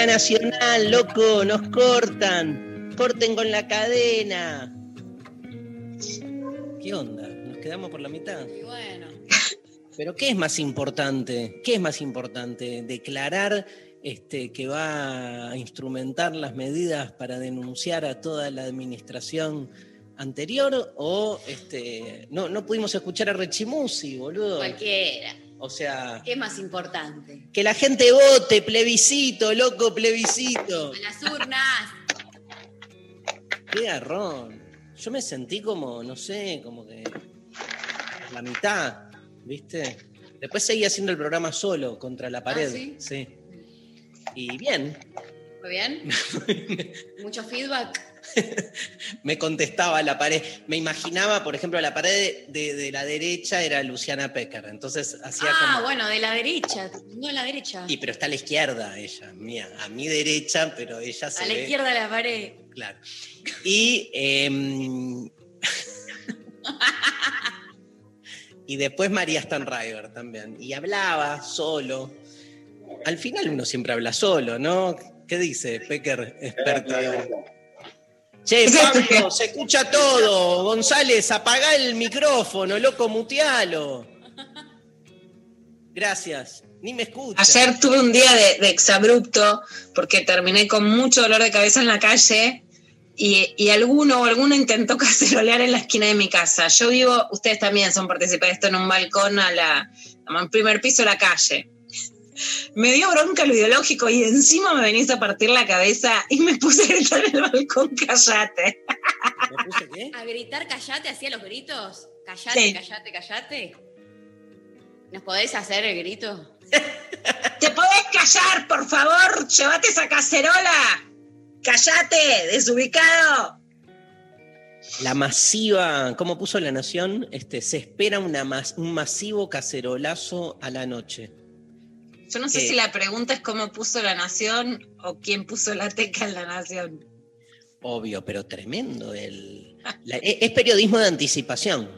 Cadena nacional, loco, nos cortan. Corten con la cadena. ¿Qué onda? ¿Nos quedamos por la mitad? Y bueno, Pero ¿qué es más importante? ¿Qué es más importante? ¿Declarar este, que va a instrumentar las medidas para denunciar a toda la administración anterior? ¿O este, no, no pudimos escuchar a Rechimusi, boludo? cualquiera. O sea, ¿Qué es más importante? que la gente vote, plebiscito, loco, plebiscito. A las urnas. Qué garrón. Yo me sentí como, no sé, como que la mitad, ¿viste? Después seguí haciendo el programa solo, contra la pared. ¿sí? sí. Y bien, Muy bien. Mucho feedback. me contestaba la pared. Me imaginaba, por ejemplo, la pared de, de la derecha era Luciana Pecker. Entonces hacía Ah, como. bueno, de la derecha. No a la derecha. Y pero está a la izquierda ella, mía, a mi derecha, pero ella se A la ve- izquierda de la pared. Claro. Y, em, y después María Stanriver también. Y hablaba solo. Al final uno siempre habla solo, ¿no? ¿Qué dice Pecker, experto? Che, Pablo, se escucha todo. González, apagá el micrófono, loco, mutealo. Gracias. Ni me escucha. Ayer tuve un día de, de exabrupto porque terminé con mucho dolor de cabeza en la calle y, y alguno o alguno intentó cacerolear en la esquina de mi casa. Yo vivo, ustedes también son partícipes de esto, en un balcón a la, en primer piso de la calle. Me dio bronca lo ideológico y encima me venís a partir la cabeza y me puse a gritar en el balcón, cállate. ¿Me puse qué? A gritar, callate, hacía los gritos. Callate, Sí. callate, callate. ¿Nos podés hacer el grito? ¿Te podés callar, por favor? Llévate esa cacerola. Cállate, desubicado. La masiva, ¿cómo puso la nación? Este, se espera una mas- un masivo cacerolazo a la noche. Yo no sé si la pregunta es cómo puso la nación o quién puso la teca en la nación. Obvio, pero tremendo. El, la- e- es periodismo de anticipación.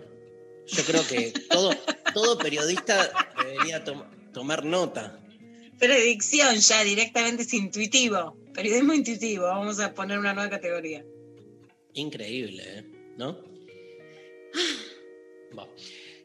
Yo creo que todo, todo periodista debería tom- tomar nota. Predicción ya, directamente es intuitivo. Periodismo intuitivo, vamos a poner una nueva categoría. Increíble, ¿eh? ¿no? Va.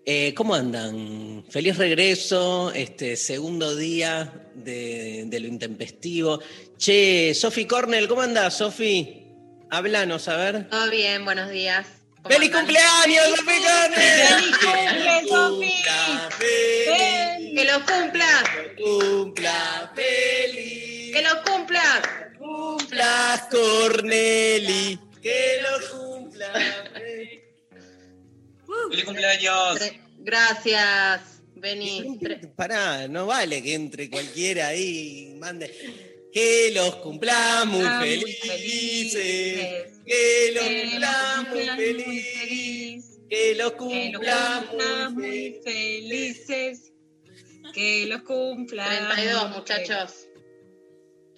Eh, ¿Cómo andan? Feliz regreso, este segundo día de, de lo intempestivo. Che, Sofi Cornell, ¿cómo andás, Sofi? Háblanos, a ver. Todo bien, buenos días. ¿Cómo ¡Feliz andan? cumpleaños, Sofi Cornell! ¡Feliz cumple, Sofi! ¡Cumpla feliz! ¡Que lo cumpla! ¡Cumpla feliz! ¡Que lo cumpla! cumplas, Corneli! ¡Que lo cumpla! ¡Feliz cumpleaños! Gracias, Beni. Pará, no vale que entre cualquiera ahí y mande. Que los cumplamos Ah, muy felices. Que los Que cumplamos los cumplan muy felices. feliz. Que los cumplamos cumplan muy felices. Que los cumplan. 32, muy muchachos.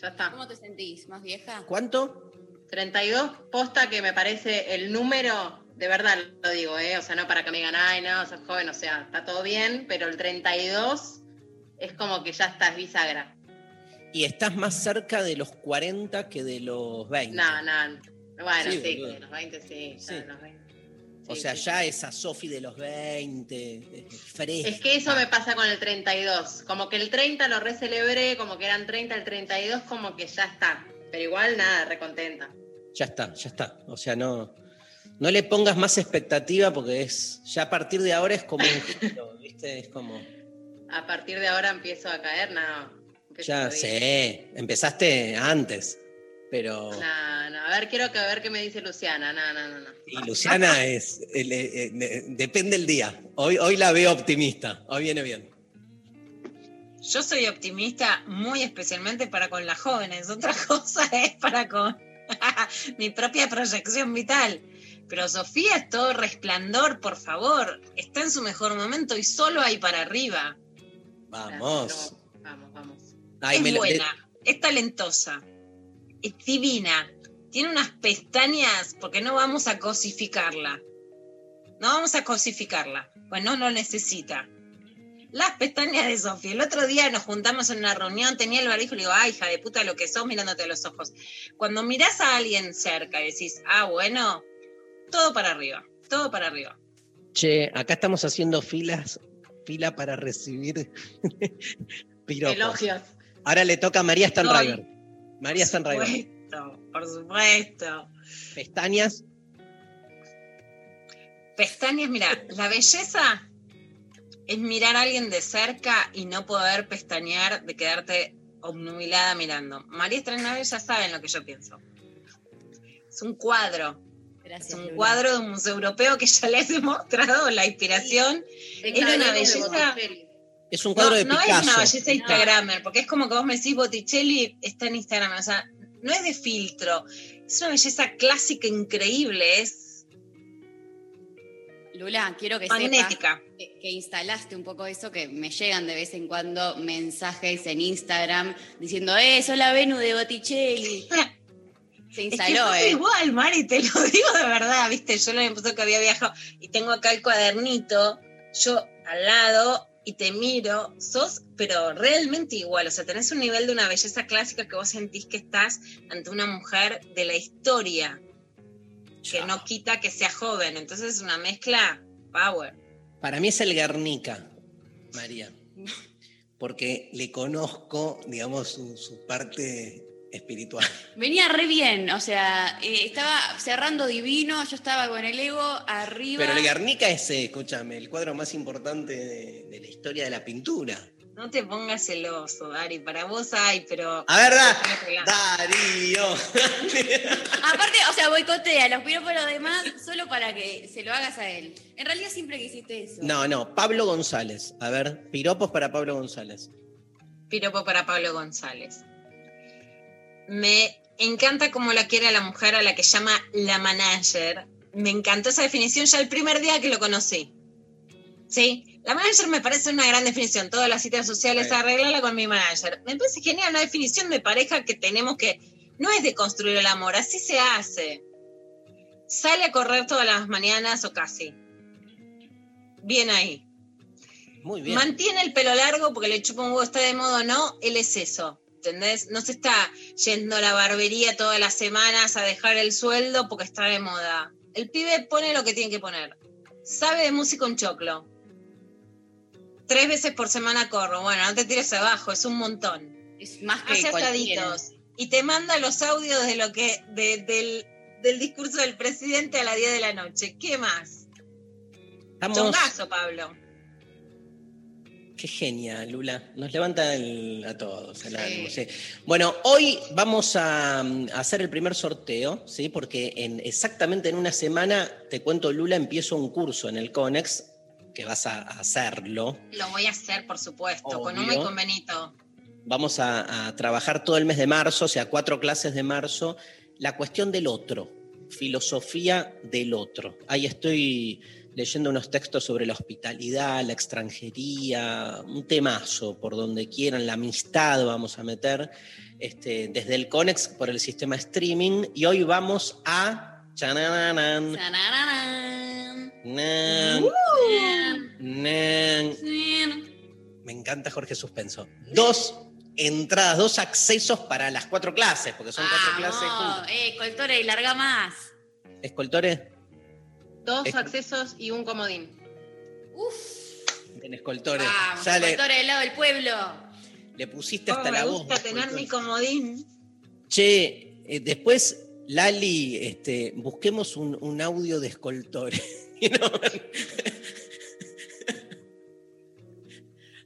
Ya está. ¿Cómo te sentís? ¿Más vieja? ¿Cuánto? 32, posta que me parece el número, de verdad lo digo, ¿eh? O sea, no para que me digan, ay, no, sos joven, o sea, está todo bien, pero el 32 es como que ya estás bisagra. Y estás más cerca de los 40 que de los 20. No, no. Bueno, Sí, sí, de los 20 sí. Sí. de los 20. O sea, ya esa Sofi de los 20, eh, fresca. Es que eso me pasa con el 32. Como que el 30 lo recelebré, como que eran 30, el 32 como que ya está. Pero igual nada, recontenta. Ya está, ya está. O sea, no. No le pongas más expectativa porque es ya a partir de ahora es como un giro, ¿viste? Es como A partir de ahora empiezo a caer, no. ya sé, empezaste antes, pero No, no, a ver, quiero que a ver qué me dice Luciana. No, no, no, no. y Luciana es el- eh, eh, depende el día. Hoy hoy la veo optimista, hoy viene bien. Yo soy optimista muy especialmente para con las jóvenes. Otra cosa es para con mi propia proyección vital. Pero Sofía es todo resplandor, por favor. Está en su mejor momento y solo hay para arriba. Vamos. Vamos, vamos. Ay, es me lo- buena, es talentosa, es divina. Tiene unas pestañas, porque no vamos a cosificarla. No vamos a cosificarla, pues no lo necesita. Las pestañas de Sofía. El otro día nos juntamos en una reunión, tenía el barbijo y le digo, ay, hija de puta, lo que sos mirándote a los ojos. Cuando mirás a alguien cerca y decís, ah, bueno, todo para arriba, todo para arriba. Che, acá estamos haciendo filas, fila para recibir piropos. Elogios. Ahora le toca a María Stanriver. María Por Stanriver. supuesto, por supuesto. Pestañas, Pestañas, mira, la belleza es mirar a alguien de cerca y no poder pestañear de quedarte obnubilada mirando. María Estranave ya saben lo que yo pienso. Es un cuadro, es un Lula. cuadro de un museo europeo que ya les he mostrado la inspiración. Es de una belleza- es un No, cuadro de no es Picasso. una belleza Instagramer, porque es como que vos me decís Botticelli está en Instagram, o sea, no es de filtro, es una belleza clásica increíble, es Lula, quiero que sepas magnética. que, que instalaste un poco eso, que me llegan de vez en cuando mensajes en Instagram diciendo, eh, sos la Venus de Botticelli. Se Es que instaló, sos eh. igual, Mari, te lo digo de verdad, viste, yo lo empezó que había viajado y tengo acá el cuadernito, yo al lado y te miro, sos, pero realmente igual, o sea, tenés un nivel de una belleza clásica que vos sentís que estás ante una mujer de la historia, que no quita que sea joven, entonces es una mezcla power. Para mí es el Guernica, María. Porque le conozco, digamos, su, su parte espiritual. Venía re bien, o sea, eh, estaba cerrando divino, yo estaba con el ego arriba. Pero el Guernica es, eh, escúchame, el cuadro más importante de, de la historia de la pintura. No te pongas celoso, Dari, para vos hay, pero... A ver, da. Darío. Aparte, o sea, boicotea los piropos a los demás solo para que se lo hagas a él. En realidad siempre quisiste eso. No, no, Pablo González. A ver, piropos para Pablo González. Piropo para Pablo González. Me encanta cómo la quiere a la mujer a la que llama la manager. Me encantó esa definición ya el primer día que lo conocí. Sí, la manager me parece una gran definición. Todas las citas sociales, Sí. arreglarla con mi manager. Me parece genial una definición de pareja que tenemos que. No es de construir el amor, así se hace. Sale a correr todas las mañanas o casi. Bien ahí. Muy bien. Mantiene el pelo largo porque le chupa un huevo, está de moda o no, él es eso. ¿Entendés? No se está yendo a la barbería todas las semanas a dejar el sueldo porque está de moda. El pibe pone lo que tiene que poner. Sabe de música un choclo. Tres veces por semana corro. Bueno, no te tires abajo, es un montón. Es más que Hace asaditos. Y te manda los audios de lo que, de- del, del discurso del presidente a las 10 de la noche. ¿Qué más? Estamos. Chongazo, Pablo. Qué genia, Lula. Nos levanta el- a todos el Sí. ánimo, sí. Bueno, hoy vamos a, mm, a hacer el primer sorteo, ¿sí? Porque en, exactamente en una semana, te cuento, Lula, empiezo un curso en el CONEX, que vas a, a hacerlo. Lo voy a hacer, por supuesto, con. Uma y con Benito. Vamos a, a trabajar todo el mes de marzo, o sea, cuatro clases de marzo, la cuestión del otro, filosofía del otro. Ahí estoy leyendo unos textos sobre la hospitalidad, la extranjería, un temazo por donde quieran, la amistad vamos a meter este, desde el CONEX por el sistema streaming y hoy vamos a... chanananan, Tarararán. nan, nan. Me encanta Jorge Suspenso. Dos entradas, dos accesos para las cuatro clases, porque son cuatro clases juntas. eh, Coltore, larga más. Escoltores, Dos Es- accesos y un comodín. Uf, en Escoltores. vamos, Ya le, Coltore del lado del pueblo. le pusiste Oh, hasta me la voz. gusta tener mi comodín. Che, eh, después Lali, este, busquemos un, un audio de escoltores.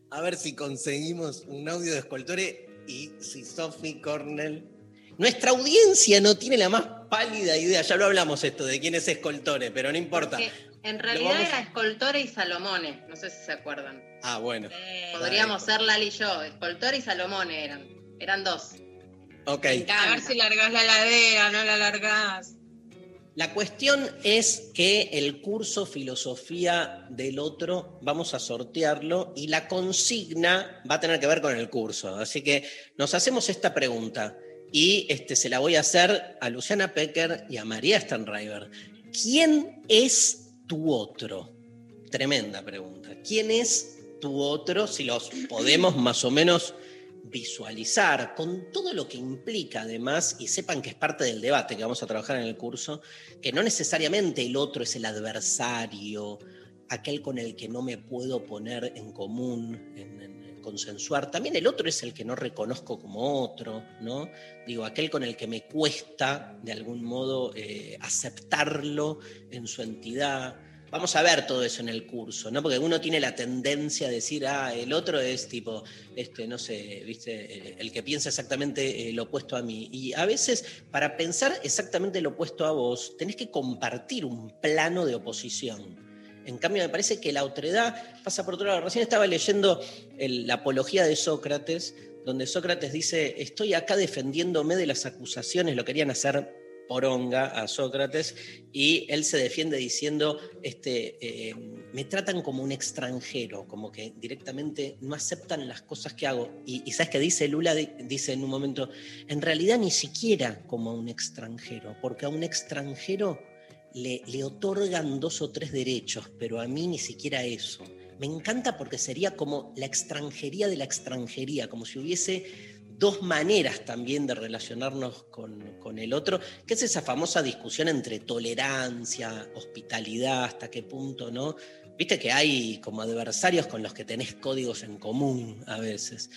A ver si conseguimos un audio de escoltores y si Sophie Cornell. Nuestra audiencia no tiene la más pálida idea, ya lo hablamos esto de quién es escoltore, pero no importa. En realidad vamos- era Escoltore y Salomone, no sé si se acuerdan. Ah, bueno. Podríamos ser Lali y yo, Escoltore y Salomone eran. Eran dos. Ok. A ver si largás la ladera, no la largás. La cuestión es que el curso Filosofía del Otro vamos a sortearlo y la consigna va a tener que ver con el curso. Así que nos hacemos esta pregunta y este, se la voy a hacer a Luciana Pecker y a María Stanriver. ¿Quién es tu otro? Tremenda pregunta. ¿Quién es tu otro? Si los podemos más o menos visualizar con todo lo que implica además, y sepan que es parte del debate que vamos a trabajar en el curso, que no necesariamente el otro es el adversario, aquel con el que no me puedo poner en común, consensuar. También el otro es el que no reconozco como otro, ¿no? Digo, aquel con el que me cuesta de algún modo eh, aceptarlo en su entidad. Vamos a ver todo eso en el curso, ¿no? Porque uno tiene la tendencia a decir, ah, el otro es tipo, este, no sé, viste, Eh, el que piensa exactamente eh, lo opuesto a mí. Y a veces, para pensar exactamente lo opuesto a vos, tenés que compartir un plano de oposición. En cambio, me parece que la otredad pasa por otro lado. Recién estaba leyendo la apología de Sócrates, donde Sócrates dice, estoy acá defendiéndome de las acusaciones, lo querían hacer poronga a Sócrates, y él se defiende diciendo, este, eh, me tratan como un extranjero, como que directamente no aceptan las cosas que hago. Y, y ¿sabes qué dice Lula? Di- Dice en un momento, en realidad ni siquiera como un extranjero, porque a un extranjero le, otorgan dos o tres derechos, pero a mí ni siquiera eso. Me encanta porque sería como la extranjería de la extranjería, como si hubiese dos maneras también de relacionarnos con, con el otro, que es esa famosa discusión entre tolerancia, hospitalidad, hasta qué punto, ¿no? Viste que hay como adversarios con los que tenés códigos en común a veces.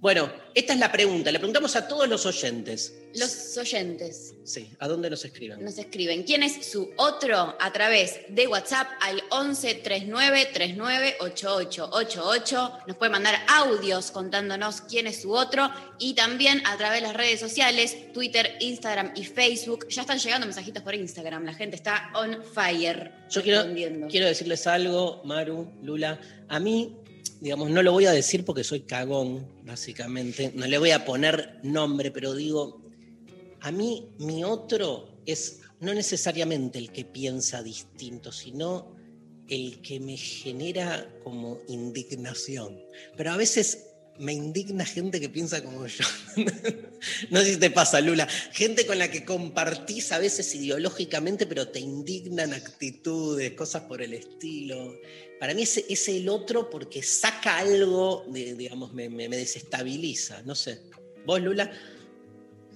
Bueno, esta es la pregunta, le preguntamos a todos los oyentes. Los oyentes Sí, ¿a dónde nos escriben? nos escriben quién es su otro a través de WhatsApp al 11 39 39 8888. Nos puede mandar audios contándonos quién es su otro y también a través de las redes sociales, Twitter, Instagram y Facebook. Ya están llegando mensajitos por Instagram, la gente está on fire. Yo quiero, quiero decirles algo, Maru, Lula. A mí, digamos, no lo voy a decir porque soy cagón, básicamente. No le voy a poner nombre, pero digo, a mí mi otro es no necesariamente el que piensa distinto, sino el que me genera como indignación. Pero a veces me indigna gente que piensa como yo. no sé si te pasa, Lula. Gente con la que compartís a veces ideológicamente, pero te indignan actitudes, cosas por el estilo. Para mí es el otro porque saca algo, de, digamos, me, me- me desestabiliza. No sé. ¿Vos, Lula?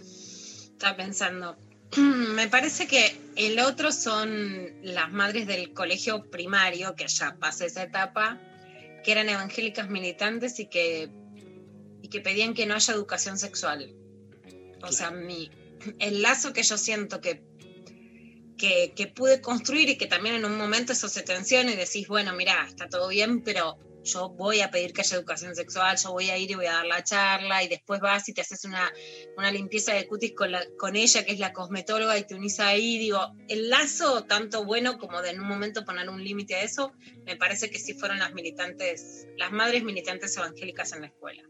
Estaba pensando. Me parece que el otro son las madres del colegio primario, que ya pasé esa etapa, que eran evangélicas militantes y que, y que pedían que no haya educación sexual. O sea, mi, el lazo que yo siento que, que, que pude construir y que también en un momento eso se tensiona y decís, bueno, mira, está todo bien, pero yo voy a pedir que haya educación sexual, yo voy a ir y voy a dar la charla y después vas y te haces una, una limpieza de cutis con, la- con ella, que es la cosmetóloga, y te unís ahí. Digo, el lazo, tanto bueno como de en un momento poner un límite a eso, me parece que sí fueron las militantes, las madres militantes evangélicas en la escuela.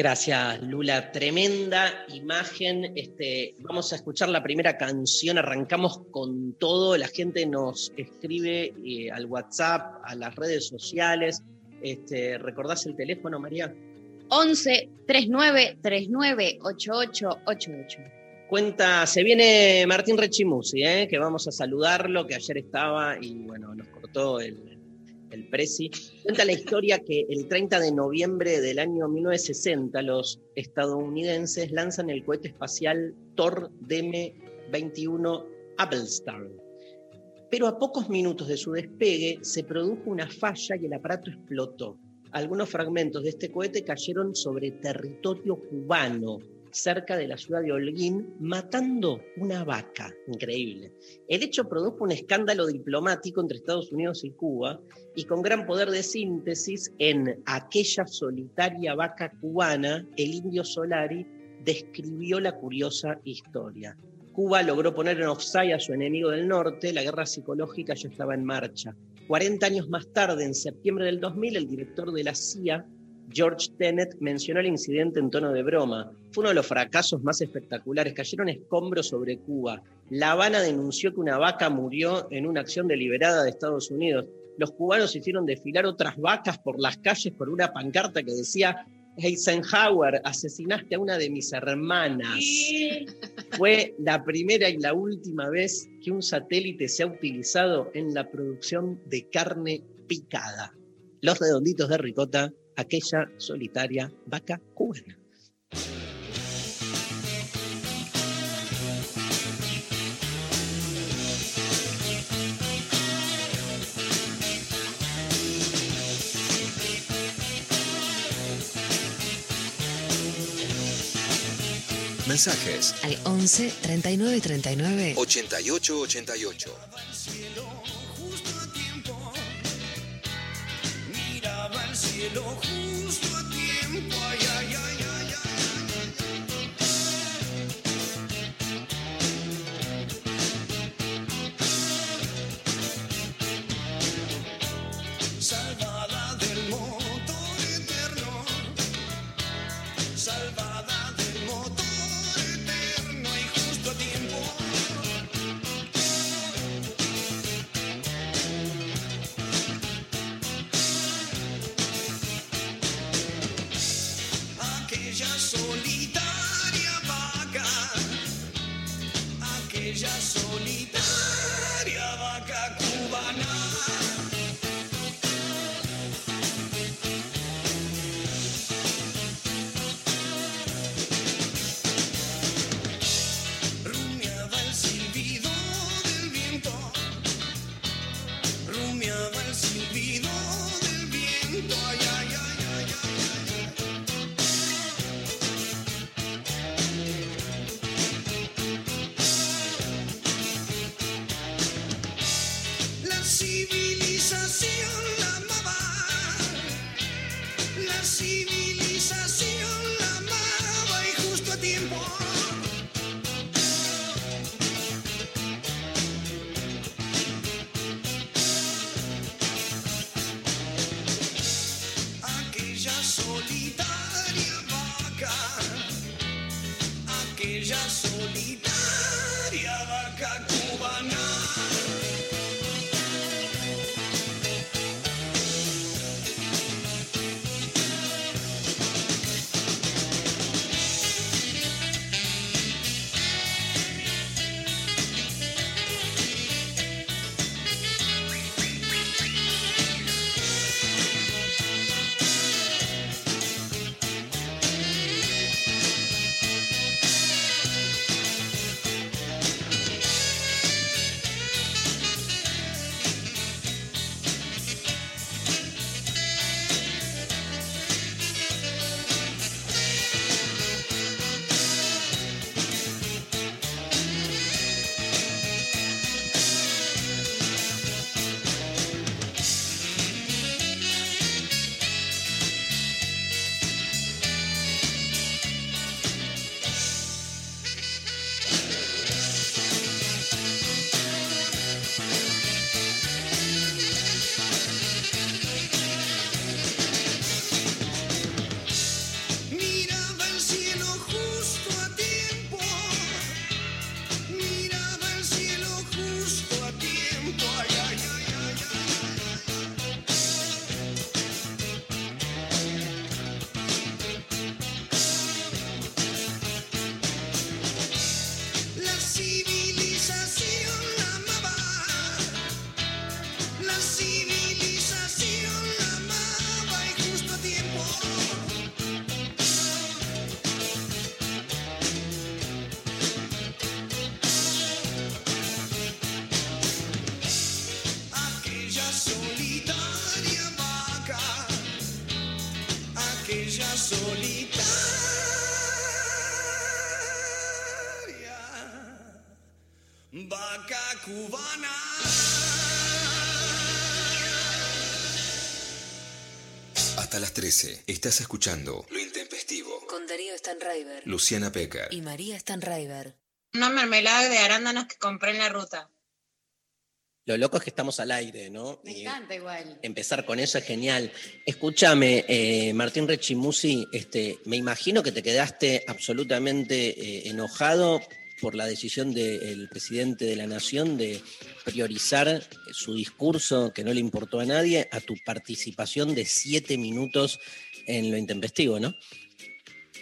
Gracias, Lula. Tremenda imagen. Este, vamos a escuchar la primera canción. Arrancamos con todo. La gente nos escribe eh, al WhatsApp, a las redes sociales. Este, ¿Recordás el teléfono, María? 11 39 39 8888. Cuenta, se viene Martín Rechimusi, ¿eh? que vamos a saludarlo, que ayer estaba y bueno, nos cortó el, el presi. Cuenta la historia que el 30 de noviembre del año 1960 los estadounidenses lanzan el cohete espacial Thor DM-21 Appelstar. Pero a pocos minutos de su despegue se produjo una falla y el aparato explotó. Algunos fragmentos de este cohete cayeron sobre territorio cubano cerca de la ciudad de Holguín, matando una vaca. Increíble. El hecho produjo un escándalo diplomático entre Estados Unidos y Cuba y con gran poder de síntesis en aquella solitaria vaca cubana, el indio Solari describió la curiosa historia. Cuba logró poner en offside a su enemigo del norte, la guerra psicológica ya estaba en marcha. 40 años más tarde, en septiembre del 2000, el director de la CIA, George Tenet, mencionó el incidente en tono de broma. Fue uno de los fracasos más espectaculares. Cayeron escombros sobre Cuba. La Habana denunció que una vaca murió en una acción deliberada de Estados Unidos. Los cubanos hicieron desfilar otras vacas por las calles por una pancarta que decía Eisenhower, asesinaste a una de mis hermanas. Fue la primera y la última vez que un satélite se ha utilizado en la producción de carne picada. Los redonditos de ricota, aquella solitaria vaca cubana. Mensajes al 11 39 39 88 88. Cielo justo solitaria vaca las 13 estás escuchando Lo Intempestivo. Con Darío Stanraiver Luciana Pecker. y María Stanraiver. Una mermelada de arándanos que compré en la ruta. Lo loco es que estamos al aire, ¿no? Me encanta igual. empezar con eso es genial. Escúchame, eh, Martín Rechimusi, este, me imagino que te quedaste absolutamente eh, enojado por la decisión del presidente de la Nación de priorizar su discurso, que no le importó a nadie, a tu participación de siete minutos en lo intempestivo, ¿no?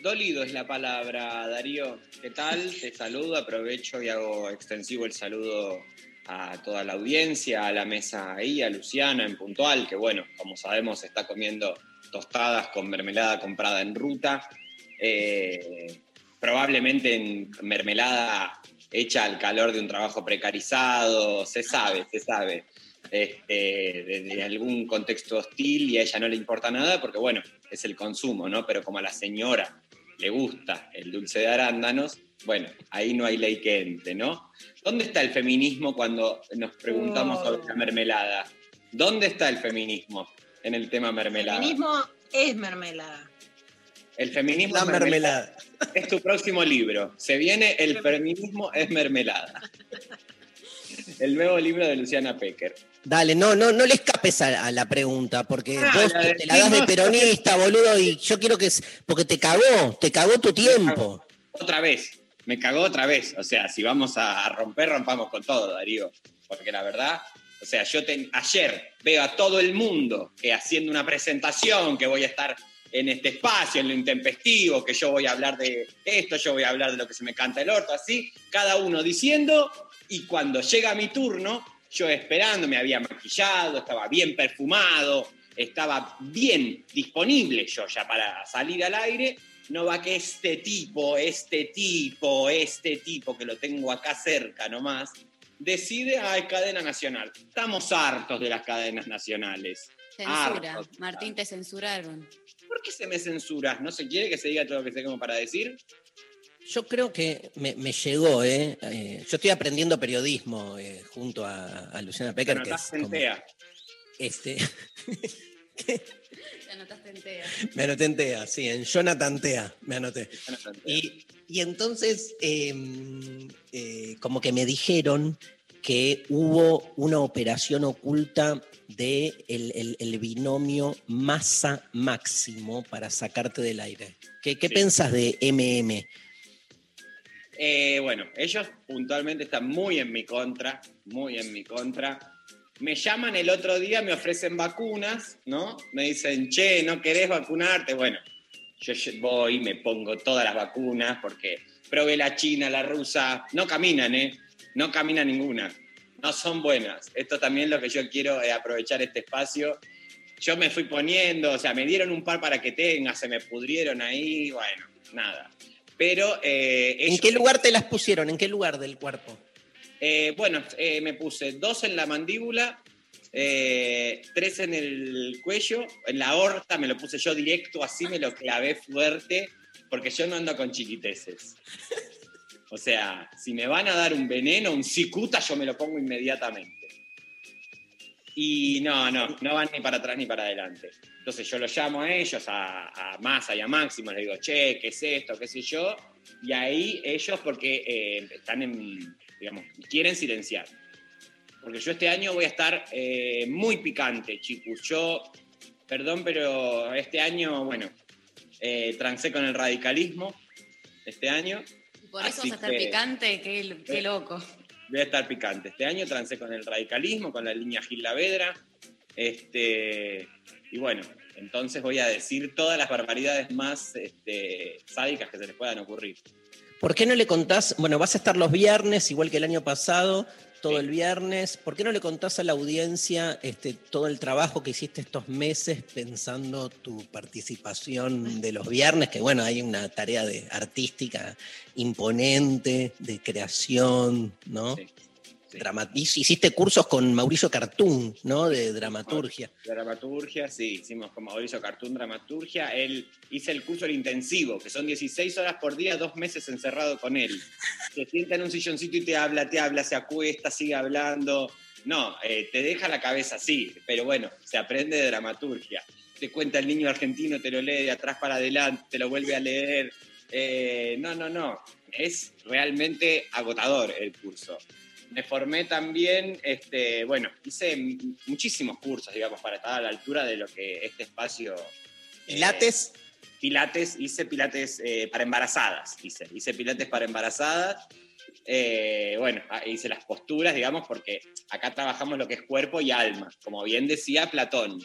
Dolido es la palabra, Darío. ¿Qué tal? Te saludo, aprovecho y hago extensivo el saludo a toda la audiencia, a la mesa ahí, a Luciana en puntual, que bueno, como sabemos está comiendo tostadas con mermelada comprada en ruta, eh, probablemente en mermelada hecha al calor de un trabajo precarizado, se sabe, se sabe, este, de, de algún contexto hostil y a ella no le importa nada porque bueno, es el consumo, ¿no? Pero como a la señora le gusta el dulce de arándanos, bueno, ahí no hay ley que entre, ¿no? ¿Dónde está el feminismo cuando nos preguntamos sobre la mermelada? ¿Dónde está el feminismo en el tema El mermelada? feminismo es mermelada. El feminismo La es mermelada. mermelada. Es tu próximo libro. Se viene El feminismo es mermelada. El nuevo libro de Luciana Pecker. Dale, no, no, no le escapes a, a la pregunta, porque Ah, vos la te, te la das de peronista, boludo, y yo quiero que... es- Porque te cagó, te cagó tu tiempo. Otra vez. Me cagó otra vez. O sea, si vamos a, a romper, rompamos con todo, Darío. Porque la verdad, o sea, yo te- ayer veo a todo el mundo que haciendo una presentación, que voy a estar en este espacio, en lo intempestivo, que yo voy a hablar de esto, yo voy a hablar de lo que se me canta el orto, así, cada uno diciendo, y cuando llega mi turno, yo esperando, me había maquillado, estaba bien perfumado, estaba bien disponible yo ya para salir al aire, no va que este tipo, este tipo, este tipo que lo tengo acá cerca nomás, decide, es cadena nacional. Estamos hartos de las cadenas nacionales. Censura. Hartos. Martín, te censuraron. ¿Por qué se me censuras? ¿No se quiere que se diga todo lo que sé como para decir? Yo creo que me, me llegó, ¿eh? Eh, Yo estoy aprendiendo periodismo eh, junto a, a Luciana Pecker, que es como, este, Te anotaste en TEA. me anoté en TEA, sí, en Jonathan TEA, me anoté. Y, y entonces, eh, eh, como que me dijeron que hubo una operación oculta de el, binomio masa máximo para sacarte del aire. ¿Qué, qué Sí. pensás de MM? Eh, bueno, ellos puntualmente están muy en mi contra, muy en mi contra. Me llaman el otro día, me ofrecen vacunas, ¿no? Me dicen, che, ¿no querés vacunarte? Bueno, yo voy, me pongo todas las vacunas porque probé la china, la rusa, no caminan, ¿eh? No camina ninguna, no son buenas. Esto también es lo que yo quiero eh, aprovechar este espacio. Yo me fui poniendo, o sea, me dieron un par para que tenga, se me pudrieron ahí, bueno, nada. Pero eh, ¿En qué lugar te las pusieron? ¿En qué lugar del cuerpo? eh, bueno, eh, me puse dos en la mandíbula, tres en el cuello, en la aorta me lo puse yo directo, así me lo clavé fuerte, porque yo no ando con chiquiteces. O sea, si me van a dar un veneno, un cicuta, yo me lo pongo inmediatamente. Y no, no, no van ni para atrás ni para adelante. Entonces yo los llamo a ellos, a, a y a Máximo, les digo, che, ¿qué es esto? ¿Qué sé yo? Y ahí ellos, porque eh, están en, digamos, quieren silenciar. Porque yo este año voy a estar eh, muy picante, chicos. Yo, perdón, pero este año, bueno, eh, con el radicalismo este año. Por eso Así vas a estar que- picante, qué, qué Eh, loco. Voy a estar picante. Este año trancé con el radicalismo, con la línea Gil Lavedra. Este, y bueno, entonces voy a decir todas las barbaridades más este, sádicas que se les puedan ocurrir. ¿Por qué no le contás? Bueno, vas a estar los viernes, igual que el año pasado, todo Sí. el viernes. ¿Por qué no le contás a la audiencia este, todo el trabajo que hiciste estos meses pensando tu participación de los viernes? Que bueno, hay una tarea de artística imponente, de creación, ¿no? Sí. Hiciste cursos con Mauricio Cartún, ¿no? De dramaturgia. Dramaturgia, sí, hicimos con Mauricio Cartoon Dramaturgia. Él hice el curso el intensivo, que son 16 horas por día, dos meses encerrado con él. Se sienta en un silloncito y te habla, te habla, se acuesta, sigue hablando. No, eh, te deja la cabeza así, pero bueno, se aprende de dramaturgia. Te cuenta el niño argentino, te lo lee de atrás para adelante, te lo vuelve a leer. Eh, no, no, no. Es realmente agotador el curso. Me formé también, este, bueno, hice muchísimos cursos, digamos, para estar a la altura de lo que este espacio. eh, Pilates, pilates, hice pilates eh, para embarazadas, hice, hice pilates para embarazadas. Eh, bueno, ah, hice las posturas, digamos, porque acá trabajamos lo que es cuerpo y alma. Como bien decía Platón,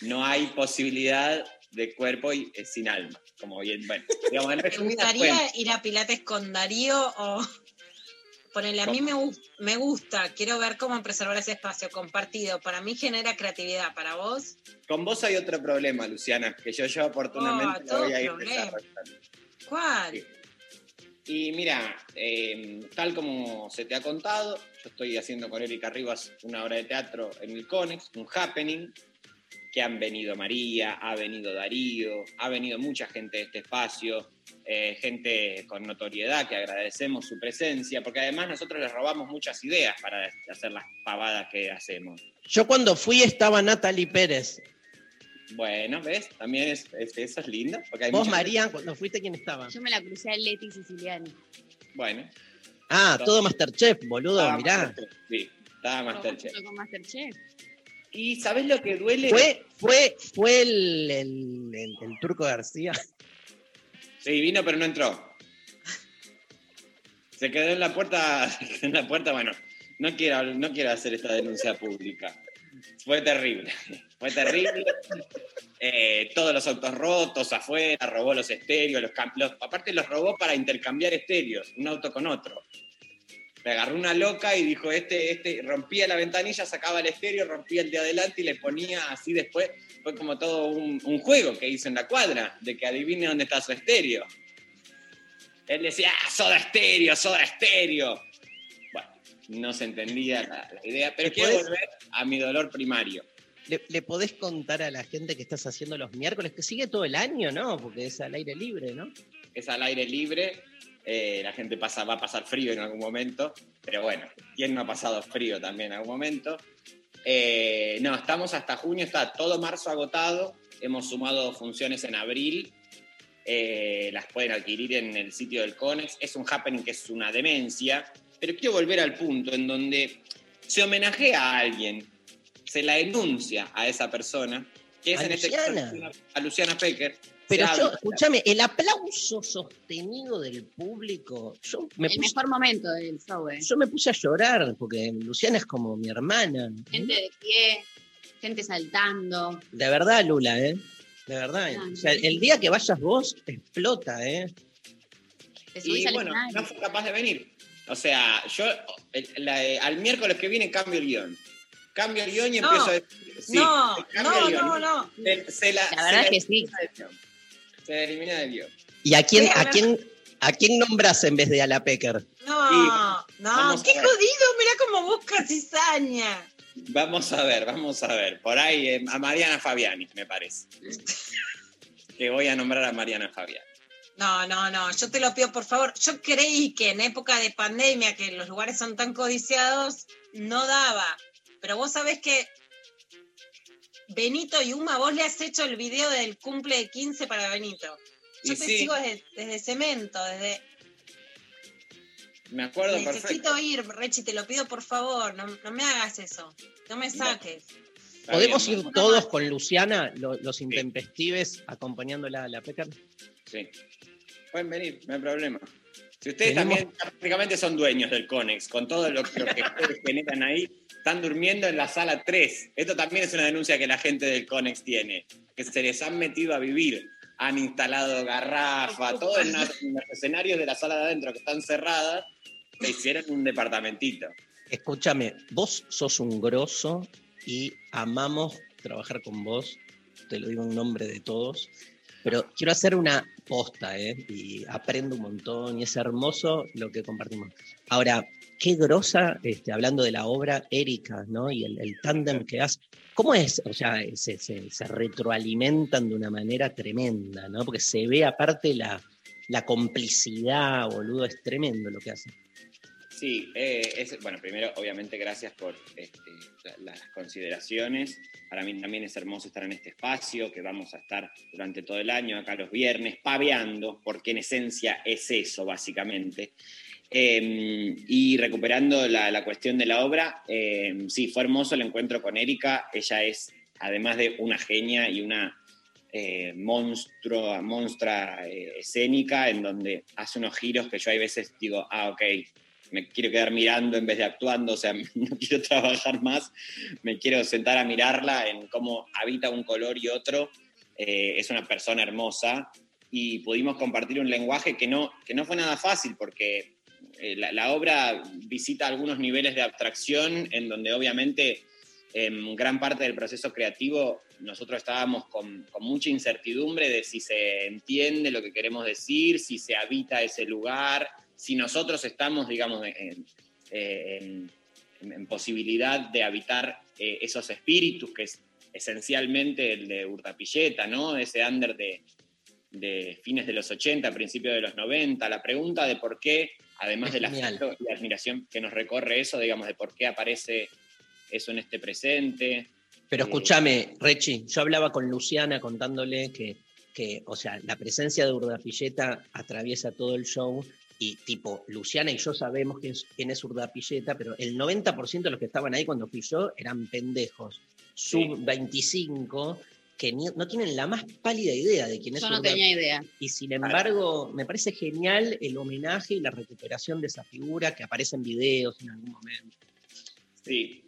no hay posibilidad de cuerpo y, eh, sin alma. Como bien, bueno, digamos, en ¿Te gustaría cuentas, ir a Pilates con Darío o ponele a mí me, me gusta, quiero ver cómo preservar ese espacio compartido. Para mí genera creatividad, para vos. con vos hay otro problema, Luciana, que yo, yo oportunamente Oh, lo voy a ir desarrollando. ¿Cuál? Sí. Y mira, eh, tal como se te ha contado, yo estoy haciendo con Erika Rivas una obra de teatro en el Conex, un happening, que han venido María, ha venido Darío, ha venido mucha gente de este espacio, eh, gente con notoriedad que agradecemos su presencia, porque además nosotros les robamos muchas ideas para hacer las pavadas que hacemos. yo cuando fui estaba Natalie Pérez. Bueno, ¿ves? También es, es- eso es lindo. Porque hay Vos, María, cuando fuiste, ¿quién estaba? Yo me la crucé a Leti Siciliani. Bueno, Ah, todo Masterchef, boludo, estaba mirá. Masterchef, Sí, estaba Masterchef. Con Masterchef. ¿Y sabés lo que duele? Fue, fue, fue el, el- el- el Turco García. Sí, vino, pero no entró. Se quedó en la puerta, en la puerta, bueno, no quiero, no quiero hacer esta denuncia pública. Fue terrible, fue terrible. Eh, todos los autos rotos afuera, robó los estéreos, los, los- aparte los robó para intercambiar estéreos, un auto con otro. Le agarró una loca y dijo, este, este, rompía la ventanilla, sacaba el estéreo, rompía el de adelante y le ponía así después. Fue como todo un, un juego que hizo en la cuadra, de que adivine dónde está su estéreo. Él decía, ah, soda estéreo, soda estéreo. Bueno, no se entendía la, la idea, pero ¿Me quiero podés- volver a mi dolor primario. ¿Le, le podés contar a la gente que estás haciendo los miércoles, que sigue todo el año, ¿no? Porque es al aire libre, ¿no? Es al aire libre, eh, la gente pasa, va a pasar frío en algún momento, pero bueno, ¿quién no ha pasado frío también en algún momento? Eh, no, estamos hasta junio, está todo marzo agotado, hemos sumado funciones en abril, eh, las pueden adquirir en el sitio del Conex, es un happening que es una demencia, pero quiero volver al punto en donde se homenajea a alguien, se la denuncia a esa persona, que es A en este Luciana. caso a Luciana Pecker. Pero yo, escúchame, el aplauso sostenido del público, yo me, El puse, mejor momento del show, ¿eh? yo me puse a llorar, porque Luciana es como mi hermana. Gente de pie, gente saltando. De verdad, Lula, ¿eh? De verdad. Ah, O sea, el día que vayas vos, explota, ¿eh? Te Y bueno, no fue capaz de venir. O sea, yo el- la- eh, al miércoles que viene cambio el guion. Cambio el guion y No, empiezo a decir. sí, no, no, no, no. Se, se la, La verdad se es que sí. Se elimina del guion. ¿Y a quién, a quién, a quién nombras en vez de a la Pecker? No, Sí, no, vamos a qué ver. jodido, mirá cómo busca cizaña. Vamos a ver, vamos a ver. Por ahí eh, a Mariana Fabiani, me parece. que voy a nombrar a Mariana Fabiani. No, no, no, yo te lo pido por favor. Yo creí que en época de pandemia, que los lugares son tan codiciados, no daba. Pero vos sabés que Benito y Uma, vos le has hecho el video del cumple de 15 para Benito. Yo Y te sí. sigo desde, desde Cemento, desde... Me acuerdo perfecto. Necesito ir, Rechi, te lo pido por favor, no, no me hagas eso. No me saques. ¿Podemos bien, ir ¿no? todos con Luciana, lo- los intempestives, acompañándola a la Pecker? Sí. Pueden venir, no hay problema. Si ustedes también prácticamente son dueños del Conex, con todo lo, lo que ustedes generan ahí, están durmiendo en la sala 3. Esto también es una denuncia que la gente del Conex tiene, que se les han metido a vivir. Han instalado garrafa, todo en, los escenarios de la sala de adentro que están cerradas, le hicieron un departamentito. Escúchame, vos sos un grosso y amamos trabajar con vos, te lo digo en nombre de todos, pero quiero hacer una posta, ¿eh? Y aprendo un montón y es hermoso lo que compartimos. Ahora, qué grosa, este, hablando de la obra, Erika, ¿no? Y el, el tándem que hace. ¿Cómo es? O sea, se, retroalimentan de una manera tremenda, ¿no? Porque se ve aparte la, la complicidad, boludo, es tremendo lo que hace. Sí, eh, bueno, primero, obviamente, gracias por este, la- las consideraciones. Para mí también es hermoso estar en este espacio, que vamos a estar durante todo el año, acá los viernes, paveando, porque en esencia es eso, básicamente. Eh, y recuperando la, la cuestión de la obra, eh, sí, fue hermoso el encuentro con Erika. Ella es, además de una genia y una eh, monstruo, monstra eh, escénica, en donde hace unos giros que yo hay veces digo, ah, ok, me quiero quedar mirando en vez de actuando, o sea, no quiero trabajar más, me quiero sentar a mirarla en cómo habita un color y otro. Eh, es una persona hermosa y pudimos compartir un lenguaje que no, que no fue nada fácil porque eh, la, obra visita algunos niveles de abstracción en donde obviamente en gran parte del proceso creativo nosotros estábamos con, mucha incertidumbre de si se entiende lo que queremos decir, si se habita ese lugar, si nosotros estamos, digamos, en, posibilidad de habitar eh, esos espíritus, que es esencialmente el de Urdapilleta, ¿no? Ese under de, de fines de los 80, principios de los 90. La pregunta de por qué, además del afecto y la admiración que nos recorre eso, digamos, de por qué aparece eso en este presente. Pero Eh, escúchame, Rechi, yo hablaba con Luciana contándole que, que, o sea, la presencia de Urdapilleta atraviesa todo el show y tipo, Luciana y yo sabemos quién es, quién es Urdapilleta, pero el 90% de los que estaban ahí cuando fui yo eran pendejos, sub 25, que ni- no tienen la más pálida idea de quién es Yo no Urda- tenía idea. Y sin embargo, me parece genial el homenaje y la recuperación de esa figura que aparece en videos en algún momento. Sí,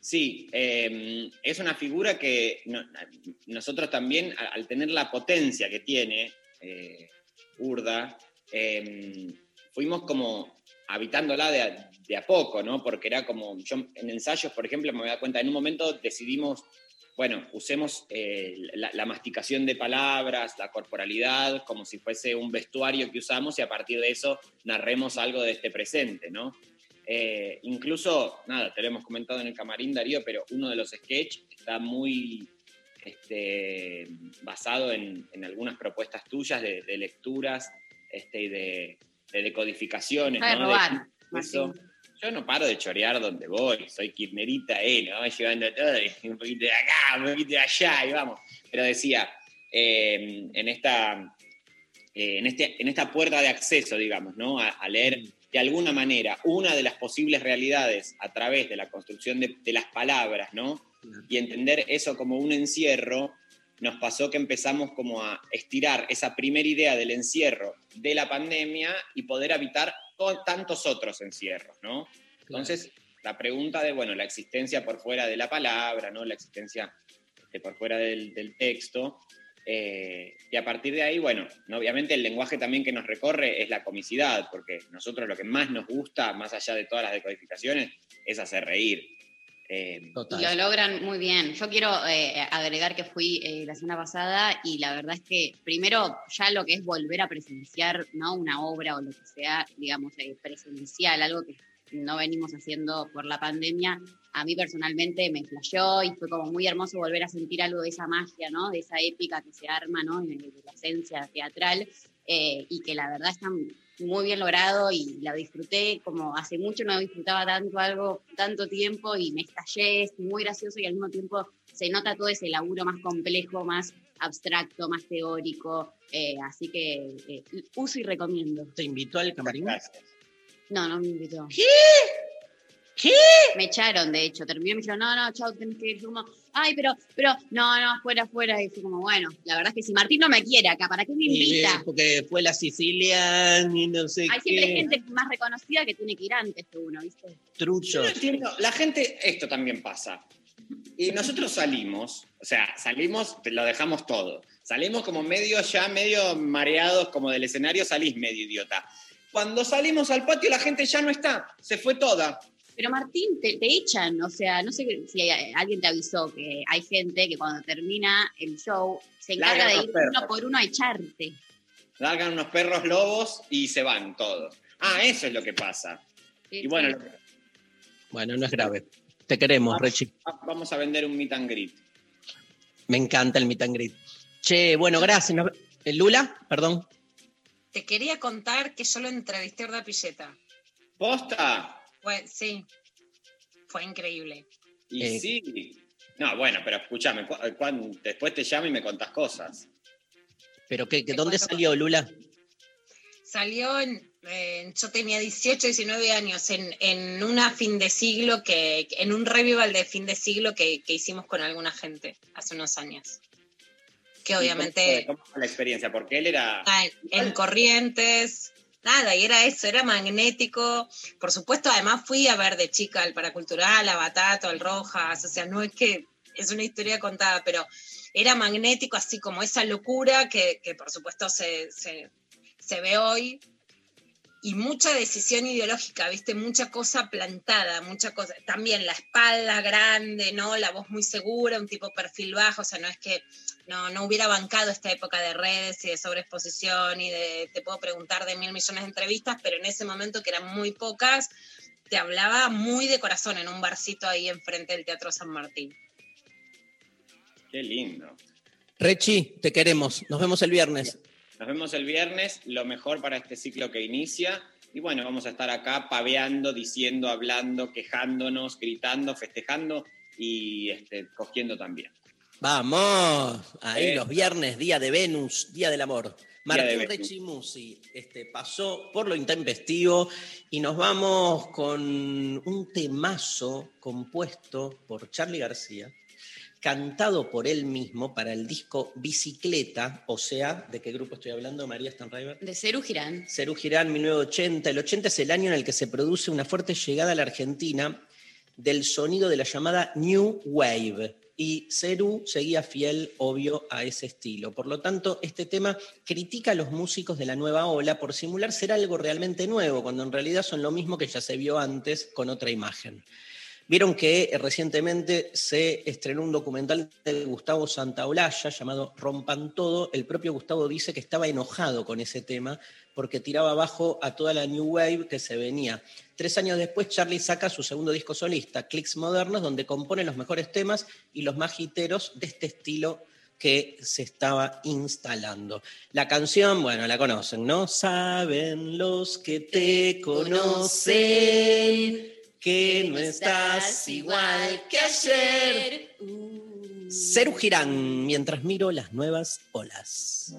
sí, eh, es una figura que no- nosotros también, al tener la potencia que tiene eh, Urda, eh, fuimos como habitándola de a, de a poco, ¿no? Porque era como, yo en ensayos, por ejemplo, me voy a dar cuenta, en un momento decidimos, bueno, usemos eh, la, la masticación de palabras, la corporalidad, como si fuese un vestuario que usamos y a partir de eso narremos algo de este presente, ¿no? Eh, incluso, nada, te lo hemos comentado en el camarín, Darío, pero uno de los sketches está muy este, basado en, en algunas propuestas tuyas de, de lecturas este, y de, de decodificaciones. De ¿no? robar, eso. Yo no paro de chorear donde voy, soy kirchnerita, eh, ¿no? Llevando todo, un poquito de acá, un poquito de allá, y vamos. Pero decía, eh, en, esta, eh, en, este, en esta puerta de acceso, digamos, ¿no? A, a leer de alguna manera una de las posibles realidades a través de la construcción de, de las palabras, ¿no? Y entender eso como un encierro, nos pasó que empezamos como a estirar esa primera idea del encierro de la pandemia y poder habitar tantos otros encierros, ¿no? Entonces, la pregunta de, bueno, la existencia por fuera de la palabra, ¿no? La existencia este, por fuera del, del texto. eh, y a partir de ahí, bueno, ¿no? obviamente el lenguaje también que nos recorre es la comicidad, porque nosotros lo que más nos gusta, más allá de todas las decodificaciones, es hacer reír. Eh, Y lo logran muy bien. Yo quiero eh, agregar que fui eh, la semana pasada y la verdad es que primero ya lo que es volver a presenciar ¿no? una obra o lo que sea, digamos, eh, presencial, algo que no venimos haciendo por la pandemia, a mí personalmente me flasheó y fue como muy hermoso volver a sentir algo de esa magia, ¿no? de esa épica que se arma, ¿no? de, la esencia teatral eh, y que la verdad está muy bien logrado y la disfruté como hace mucho no disfrutaba tanto algo tanto tiempo y me estallé, es muy gracioso y al mismo tiempo se nota todo ese laburo más complejo, más abstracto, más teórico, eh, así que eh, uso y recomiendo. ¿Te invitó al camarín? No, no me invitó. ¿Qué? ¿Qué? Me echaron, de hecho, terminé y me dijeron, no, no, chao, tenés que ir. Como, ay, pero, pero, no, no, fuera, fuera. Y fue como, bueno, la verdad es que si Martín no me quiere acá, ¿para qué me invita? eh, porque fue la Sicilian y no sé Hay siempre qué. gente más reconocida que tiene que ir antes que uno, ¿viste? Yo no Truchos. entiendo, la gente, esto también pasa. Y nosotros salimos, o sea, salimos, lo dejamos todo. Salimos como medio ya, medio mareados como del escenario, salís medio idiota. Cuando salimos al patio la gente ya no está, se fue toda. Pero Martín, te, te echan, o sea, no sé si hay- alguien te avisó que hay gente que cuando termina el show se encarga Largan de ir perros. uno por uno a echarte. Largan unos perros lobos y se van todos. Ah, eso es lo que pasa. Y bueno, lo, Bueno, no es grave. Te queremos, Rechi. Vamos a vender un meet and greet. Me encanta el meet and greet. Che, bueno, gracias. Eh, Lula, perdón. Te quería contar que yo lo entrevisté a Orda Pilleta. ¿Posta? Fue, sí, fue increíble. Y Eh. sí. No, bueno, pero escúchame, cu- cuan- después te llamo y me contás cosas. ¿Pero qué, qué- dónde salió Lula? Salió en, en- yo tenía 18, 19 años, en, en una fin de siglo que, en un revival de fin de siglo que, que hicimos con alguna gente hace unos años. Que ¿Y obviamente ¿Cómo, fue- cómo fue la experiencia? Porque él era. ah, en corrientes, nada, y era eso, era magnético. Por supuesto, además fui a ver de chica al Paracultural, a Batato, al Rojas, o sea, no es que es una historia contada, pero era magnético, así como esa locura que, que por supuesto se, se, se ve hoy. Y mucha decisión ideológica, viste, mucha cosa plantada, mucha cosa. También la espalda grande, ¿no? La voz muy segura, un tipo perfil bajo, o sea, no es que no, no hubiera bancado esta época de redes y de sobreexposición y de te puedo preguntar de mil millones de entrevistas, pero en ese momento que eran muy pocas, te hablaba muy de corazón en un barcito ahí enfrente del Teatro San Martín. Qué lindo. Rechi, te queremos. Nos vemos el viernes. Nos vemos el viernes, lo mejor para este ciclo que inicia. Y bueno, vamos a estar acá paveando, diciendo, hablando, quejándonos, gritando, festejando y este, cogiendo también. Vamos. Ahí Eh. los viernes, día de Venus, día del amor. Martín Venus. Rechi Musi este, pasó por lo intempestivo y nos vamos con un temazo compuesto por Charlie García, cantado por él mismo para el disco Bicicleta, o sea, ¿de qué grupo estoy hablando, María Stanriver? De Cerú Girán. Cerú Girán, 1980. El 80 es el año en el que se produce una fuerte llegada a la Argentina del sonido de la llamada New Wave. Y Cerú seguía fiel, obvio, a ese estilo. Por lo tanto, este tema critica a los músicos de la nueva ola por simular ser algo realmente nuevo, cuando en realidad son lo mismo que ya se vio antes con otra imagen. Vieron que eh, recientemente se estrenó un documental de Gustavo Santaolalla llamado Rompan Todo. El propio Gustavo dice que estaba enojado con ese tema porque tiraba abajo a toda la New Wave que se venía. Tres años después, Charlie saca su segundo disco solista, Clicks Modernos, donde compone los mejores temas y los más hiteros de este estilo que se estaba instalando. La canción, bueno, la conocen, ¿no? Saben los que te conocen que no estás igual que ayer. Ceru Girán, mientras miro las nuevas olas.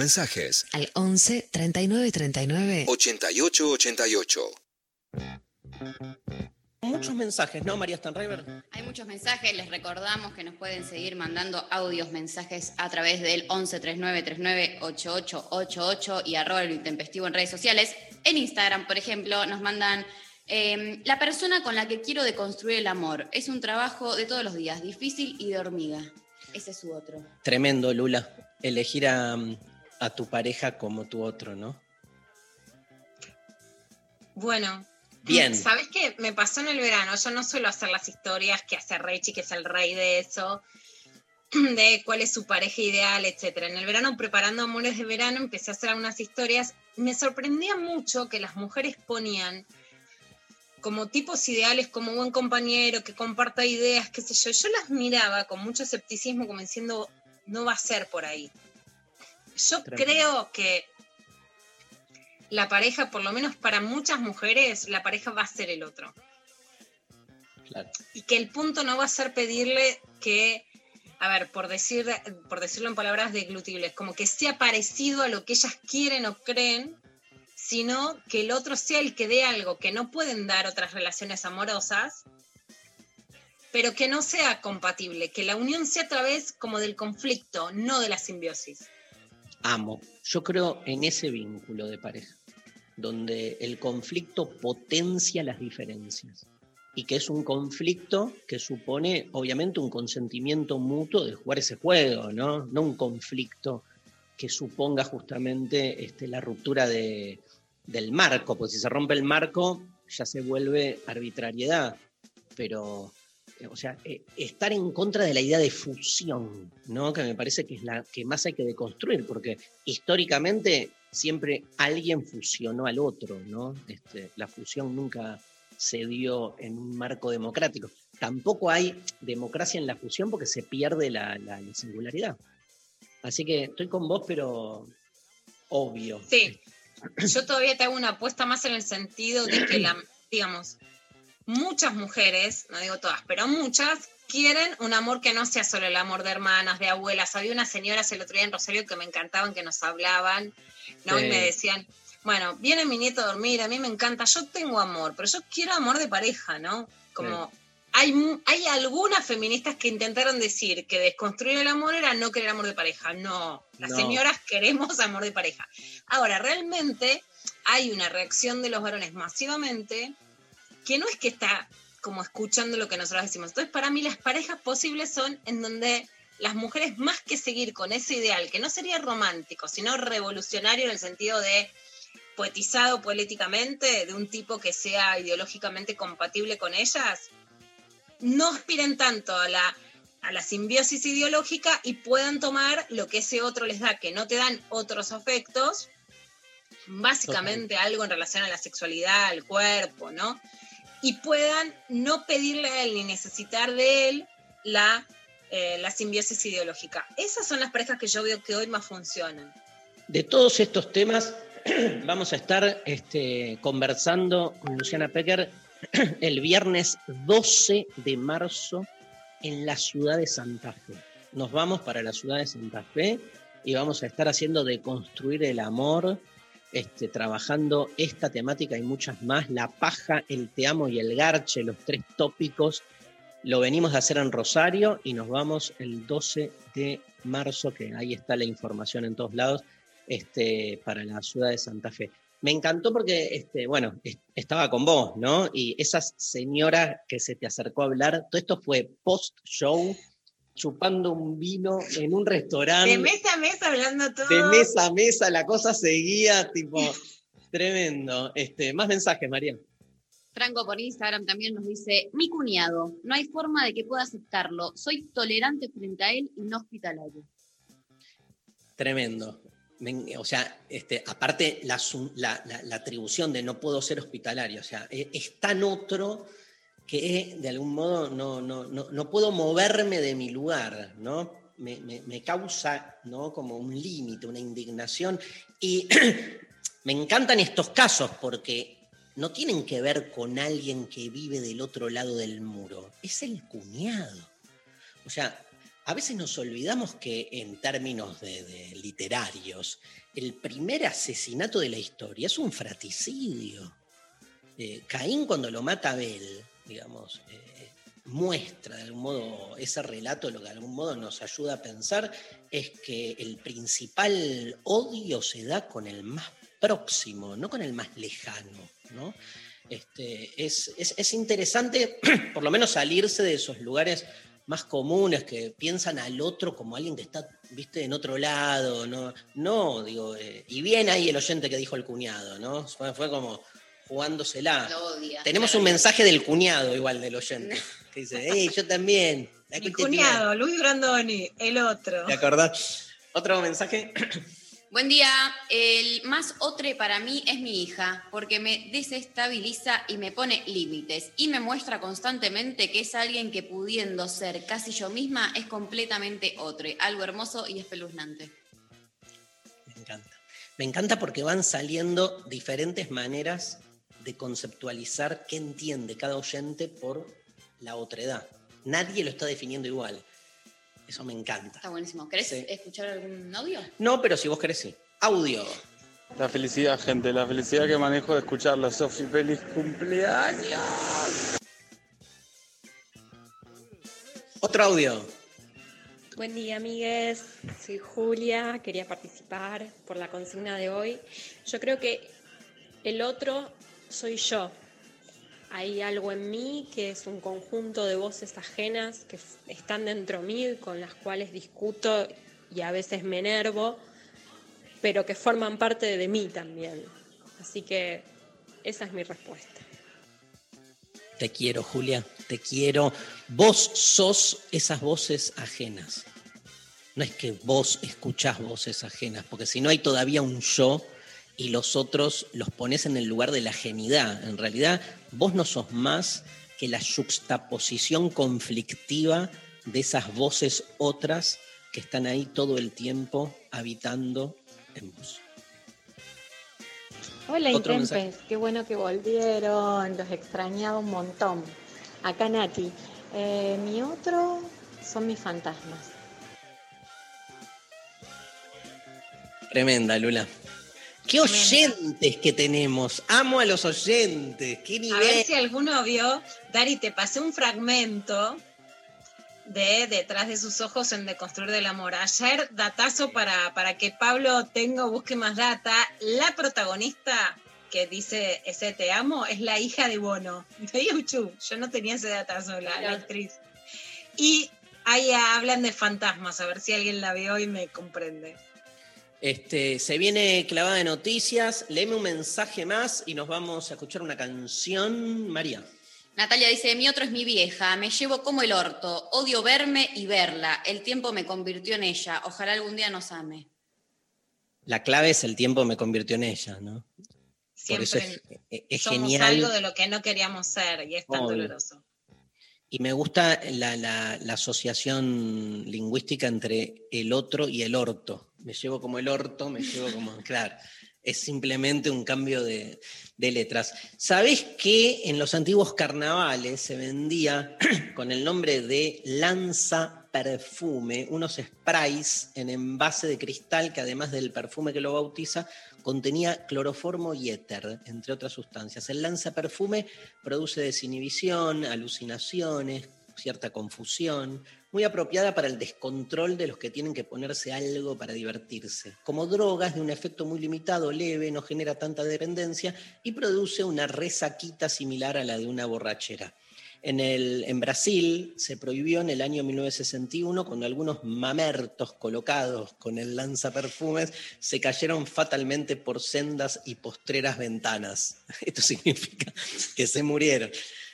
Mensajes Al 11 39 39 88 88. Muchos mensajes, ¿no, María Stanriver? Hay muchos mensajes, les recordamos que nos pueden seguir mandando audios, mensajes a través del 11 39 39 8888 y arroba lo intempestivo en redes sociales. En Instagram, por ejemplo, nos mandan eh, la persona con la que quiero deconstruir el amor. Es un trabajo de todos los días, difícil y de hormiga. Ese es su otro. Tremendo, Lula. Elegir a, a tu pareja como tu otro, ¿no? Bueno. Bien. ¿Sabes qué? Me pasó en el verano. Yo no suelo hacer las historias que hace Rechi, que es el rey de eso, de cuál es su pareja ideal, etcétera. En el verano, preparando Amores de Verano, empecé a hacer algunas historias. Me sorprendía mucho que las mujeres ponían como tipos ideales, como buen compañero, que comparta ideas, qué sé yo. Yo las miraba con mucho escepticismo, como diciendo, no va a ser por ahí. Yo Tremendo. creo que la pareja, por lo menos para muchas mujeres, la pareja va a ser el otro. Claro. Y que el punto no va a ser pedirle que, a ver, por, decir, por decirlo en palabras deglutibles, como que sea parecido a lo que ellas quieren o creen, sino que el otro sea el que dé algo que no pueden dar otras relaciones amorosas, pero que no sea compatible, que la unión sea a través como del conflicto, no de la simbiosis. Amo. Yo creo en ese vínculo de pareja, donde el conflicto potencia las diferencias y que es un conflicto que supone, obviamente, un consentimiento mutuo de jugar ese juego, ¿no? No un conflicto que suponga justamente este, la ruptura de, del marco, porque si se rompe el marco ya se vuelve arbitrariedad, pero o sea, eh, estar en contra de la idea de fusión, ¿no? Que me parece que es la que más hay que deconstruir, porque históricamente siempre alguien fusionó al otro, ¿no? Este, la fusión nunca se dio en un marco democrático. Tampoco hay democracia en la fusión porque se pierde la singularidad. Así que estoy con vos, pero obvio. Sí, yo todavía te hago una apuesta más en el sentido de que, la, digamos, muchas mujeres, no digo todas, pero muchas, quieren un amor que no sea solo el amor de hermanas, de abuelas. Había unas señoras el otro día en Rosario que me encantaban, que nos hablaban, ¿no? Sí. Y me decían, bueno, viene mi nieto a dormir, a mí me encanta, yo tengo amor, pero yo quiero amor de pareja, ¿no? Como... Hay, mu- hay algunas feministas que intentaron decir que desconstruir el amor era no querer amor de pareja. No, las No. señoras queremos amor de pareja. Ahora, realmente hay una reacción de los varones masivamente que no es que está como escuchando lo que nosotros decimos. Entonces, para mí las parejas posibles son en donde las mujeres, más que seguir con ese ideal, que no sería romántico, sino revolucionario en el sentido de poetizado políticamente, de un tipo que sea ideológicamente compatible con ellas, no aspiren tanto a la, a la simbiosis ideológica y puedan tomar lo que ese otro les da, que no te dan otros afectos, básicamente algo en relación a la sexualidad, al cuerpo, ¿no? Y puedan no pedirle a él ni necesitar de él la eh, la simbiosis ideológica. Esas son las parejas que yo veo que hoy más funcionan. De todos estos temas vamos a estar este, conversando con Luciana Pecker el viernes 12 de marzo en la ciudad de Santa Fe. Nos vamos para la ciudad de Santa Fe y vamos a estar haciendo de construir el amor, este, trabajando esta temática y muchas más, la paja, el te amo y el garche, los tres tópicos. Lo venimos a hacer en Rosario y nos vamos el 12 de marzo, que ahí está la información en todos lados, este, para la ciudad de Santa Fe. Me encantó porque, este, bueno, es- estaba con vos, ¿no? Y esa señora que se te acercó a hablar, todo esto fue post-show, chupando un vino en un restaurante De mesa a mesa hablando todo. de mesa a mesa, la cosa seguía, tipo, tremendo. Este, más mensajes, María. Franco por Instagram también nos dice, mi cuñado, no hay forma de que pueda aceptarlo. Soy tolerante frente a él y no hospitalario. Tremendo. Me- o sea, este, aparte la, su- la- la- la atribución de no puedo ser hospitalario, o sea, e- es, tan otro que de algún modo no, no, no, no puedo moverme de mi lugar, ¿no? Me, me- causa ¿no? como un límite, una indignación. Y me encantan estos casos porque no tienen que ver con alguien que vive del otro lado del muro, es el cuñado. O sea, a veces nos olvidamos que en términos de, literarios, el primer asesinato de la historia es un fraticidio. Eh, Caín cuando lo mata a Abel, digamos, eh, muestra de algún modo ese relato, lo que de algún modo nos ayuda a pensar es que el principal odio se da con el más próximo, no con el más lejano, ¿no? Este, es, es- es interesante, por lo menos, salirse de esos lugares más comunes que piensan al otro como alguien que está, viste, en otro lado, ¿no? No, digo, eh, y bien ahí el oyente que dijo el cuñado, ¿no? Fue, fue como jugándosela. Lo odia. Tenemos un mensaje del cuñado igual del oyente, que dice, hey, yo también. la Mi cuñado, Luis Brandoni, el otro. ¿Te acordás? Otro mensaje. Buen día. El más otre para mí es mi hija, porque me desestabiliza y me pone límites y me muestra constantemente que es alguien que pudiendo ser casi yo misma es completamente otre, algo hermoso y espeluznante. Me encanta. Me encanta porque van saliendo diferentes maneras de conceptualizar qué entiende cada oyente por la otredad. Nadie lo está definiendo igual. Eso me encanta. Está buenísimo. ¿Querés Sí. escuchar algún audio? No, pero si vos querés, sí. Audio. La felicidad, gente, la felicidad que manejo de escucharlo. Sofi, feliz cumpleaños. Otro audio. Buen día, amigues. Soy Julia. Quería participar por la consigna de hoy. Yo creo que el otro soy yo. Hay algo en mí que es un conjunto de voces ajenas que están dentro mío y con las cuales discuto y a veces me enervo, pero que forman parte de mí también. Así que esa es mi respuesta. Te quiero, Julia. Te quiero. Vos sos esas voces ajenas. No es que vos escuchás voces ajenas, porque si no hay todavía un yo y los otros los pones en el lugar de la ajenidad. En realidad, vos no sos más que la juxtaposición conflictiva de esas voces otras que están ahí todo el tiempo habitando en vos. Hola Intempes, qué bueno que volvieron, los extrañaba un montón. Acá Nati. Eh, mi otro son mis fantasmas. Tremenda, Lula. Qué oyentes que tenemos. Amo a los oyentes. Qué A ver si alguno vio, Dari, te pasé un fragmento de Detrás de sus ojos en Deconstruir del Amor. Ayer, datazo para, para que Pablo tenga busque más data. La protagonista que dice ese te amo es la hija de Bono, de YouTube. Yo no tenía ese datazo, la, la actriz. Y ahí hablan de fantasmas, a ver si alguien la vio y me comprende. Este, se viene clavada de noticias. Léeme un mensaje más y nos vamos a escuchar una canción. María. Natalia dice, mi otro es mi vieja, me llevo como el orto, odio verme y verla, el tiempo me convirtió en ella, ojalá algún día nos ame. La clave es el tiempo me convirtió en ella, ¿no? Por eso es, Siempre es- es somos genial. algo de lo que no queríamos ser y es tan Obvio. doloroso. Y me gusta la, la- la asociación lingüística entre el otro y el orto. Me llevo como el orto, me llevo como. Claro, es simplemente un cambio de, letras. ¿Sabés que en los antiguos carnavales se vendía con el nombre de lanza perfume unos sprays en envase de cristal que además del perfume que lo bautiza contenía cloroformo y éter, entre otras sustancias. El lanza perfume produce desinhibición, alucinaciones, cierta confusión, muy apropiada para el descontrol de los que tienen que ponerse algo para divertirse. Como drogas de un efecto muy limitado, leve, no genera tanta dependencia y produce una resaquita similar a la de una borrachera. En, el, en Brasil se prohibió en el año 1961 cuando algunos mamertos colocados con el lanzaperfumes se cayeron fatalmente por sendas y postreras ventanas. Esto significa que se murieron.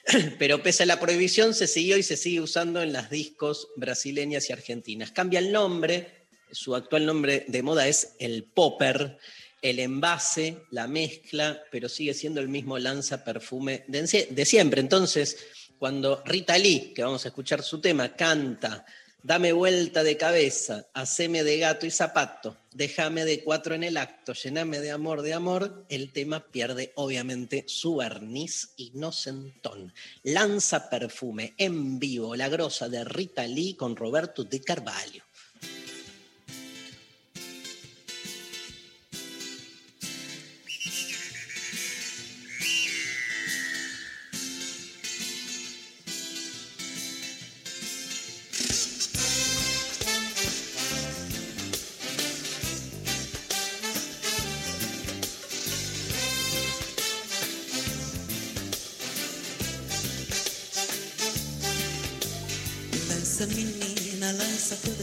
Pero pese a la prohibición se siguió y se sigue usando en las discos brasileñas y argentinas. Cambia el nombre, su actual nombre de moda es el popper, el envase, la mezcla, pero sigue siendo el mismo lanza perfume de, de siempre. Entonces, cuando Rita Lee, que vamos a escuchar su tema, canta, dame vuelta de cabeza, haceme de gato y zapato, déjame de cuatro en el acto, llename de amor, de amor, el tema pierde obviamente su barniz inocentón. Lanza perfume en vivo, la grosa de Rita Lee con Roberto de Carvalho.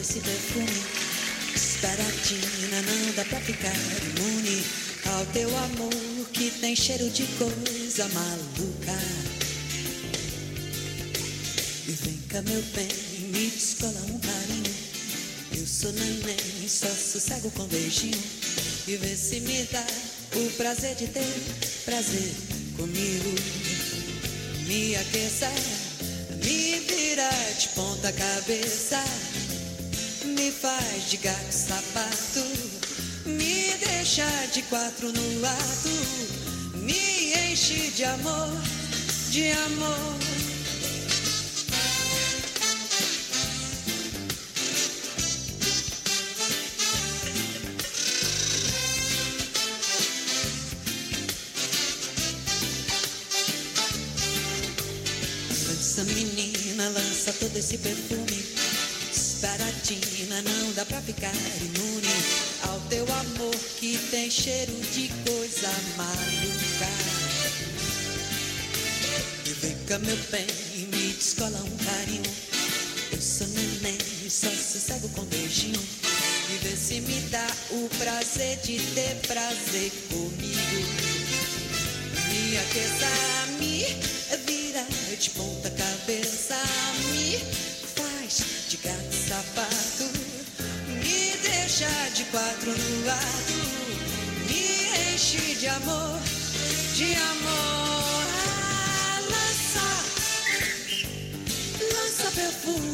Esse perfume Esperatina, não dá pra ficar imune Ao teu amor que tem cheiro de coisa maluca. E vem cá meu bem, me descola um carinho. Eu sou neném, só sossego com beijinho. E vê se me dá o prazer de ter prazer comigo. Me aqueça me vira de ponta cabeça, me faz de gato sapato, me deixa de quatro no ato, me enche de amor, de amor. Lança menina, lança todo esse perfume Esperatina, não dá pra ficar imune Ao teu amor que tem cheiro de coisa maluca. E vem cá meu bem, me descola um carinho. Eu sou neném, só sossego com beijinho. E vê se me dá o prazer de ter prazer comigo. Me aqueça, me vira de ponta cabeça, me faz de gato me deixa de quatro no lado, me enche de amor, de amor. Ah, lança, lança perfumes,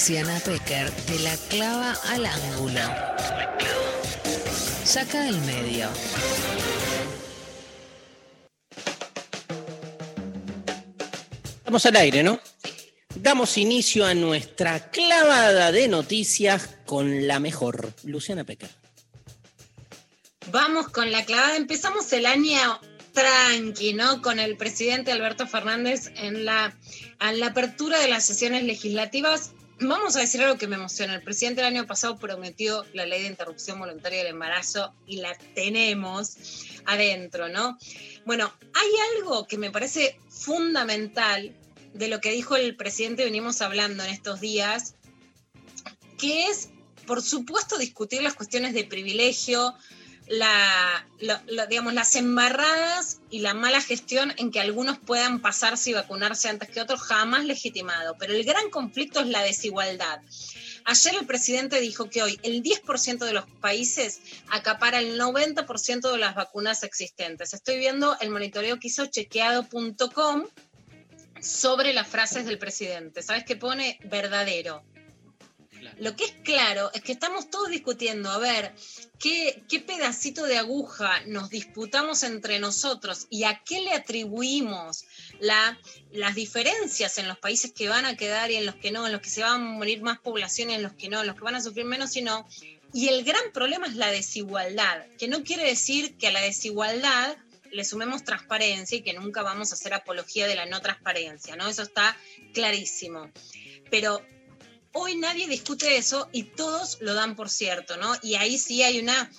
Luciana Pecker te la clava al ángulo. Saca del medio. Estamos al aire, ¿no? Damos inicio a nuestra clavada de noticias con la mejor, Luciana Pecker. Vamos con la clavada. Empezamos el año tranqui, ¿no? Con el presidente Alberto Fernández en la, en la apertura de las sesiones legislativas. Vamos a decir algo que me emociona. El presidente el año pasado prometió la ley de interrupción voluntaria del embarazo y la tenemos adentro, ¿no? Bueno, hay algo que me parece fundamental de lo que dijo el presidente, venimos hablando en estos días, que es, por supuesto, discutir las cuestiones de privilegio, la, digamos, las embarradas y la mala gestión en que algunos puedan pasarse y vacunarse antes que otros, jamás legitimado. Pero el gran conflicto es la desigualdad. Ayer el presidente dijo que hoy el 10% de los países acapara el 90% de las vacunas existentes. Estoy viendo el monitoreo que hizo chequeado.com sobre las frases del presidente. ¿Sabes qué pone? Verdadero. Lo que es claro es que estamos todos discutiendo a ver qué, qué pedacito de aguja nos disputamos entre nosotros y a qué le atribuimos la, las diferencias en los países que van a quedar y en los que no, en los que se van a morir más población y en los que no, en los que van a sufrir menos y no. Y el gran problema es la desigualdad, que no quiere decir que a la desigualdad le sumemos transparencia y que nunca vamos a hacer apología de la no transparencia, ¿no? Eso está clarísimo. Pero hoy nadie discute eso y todos lo dan por cierto, ¿no? Y ahí sí hay una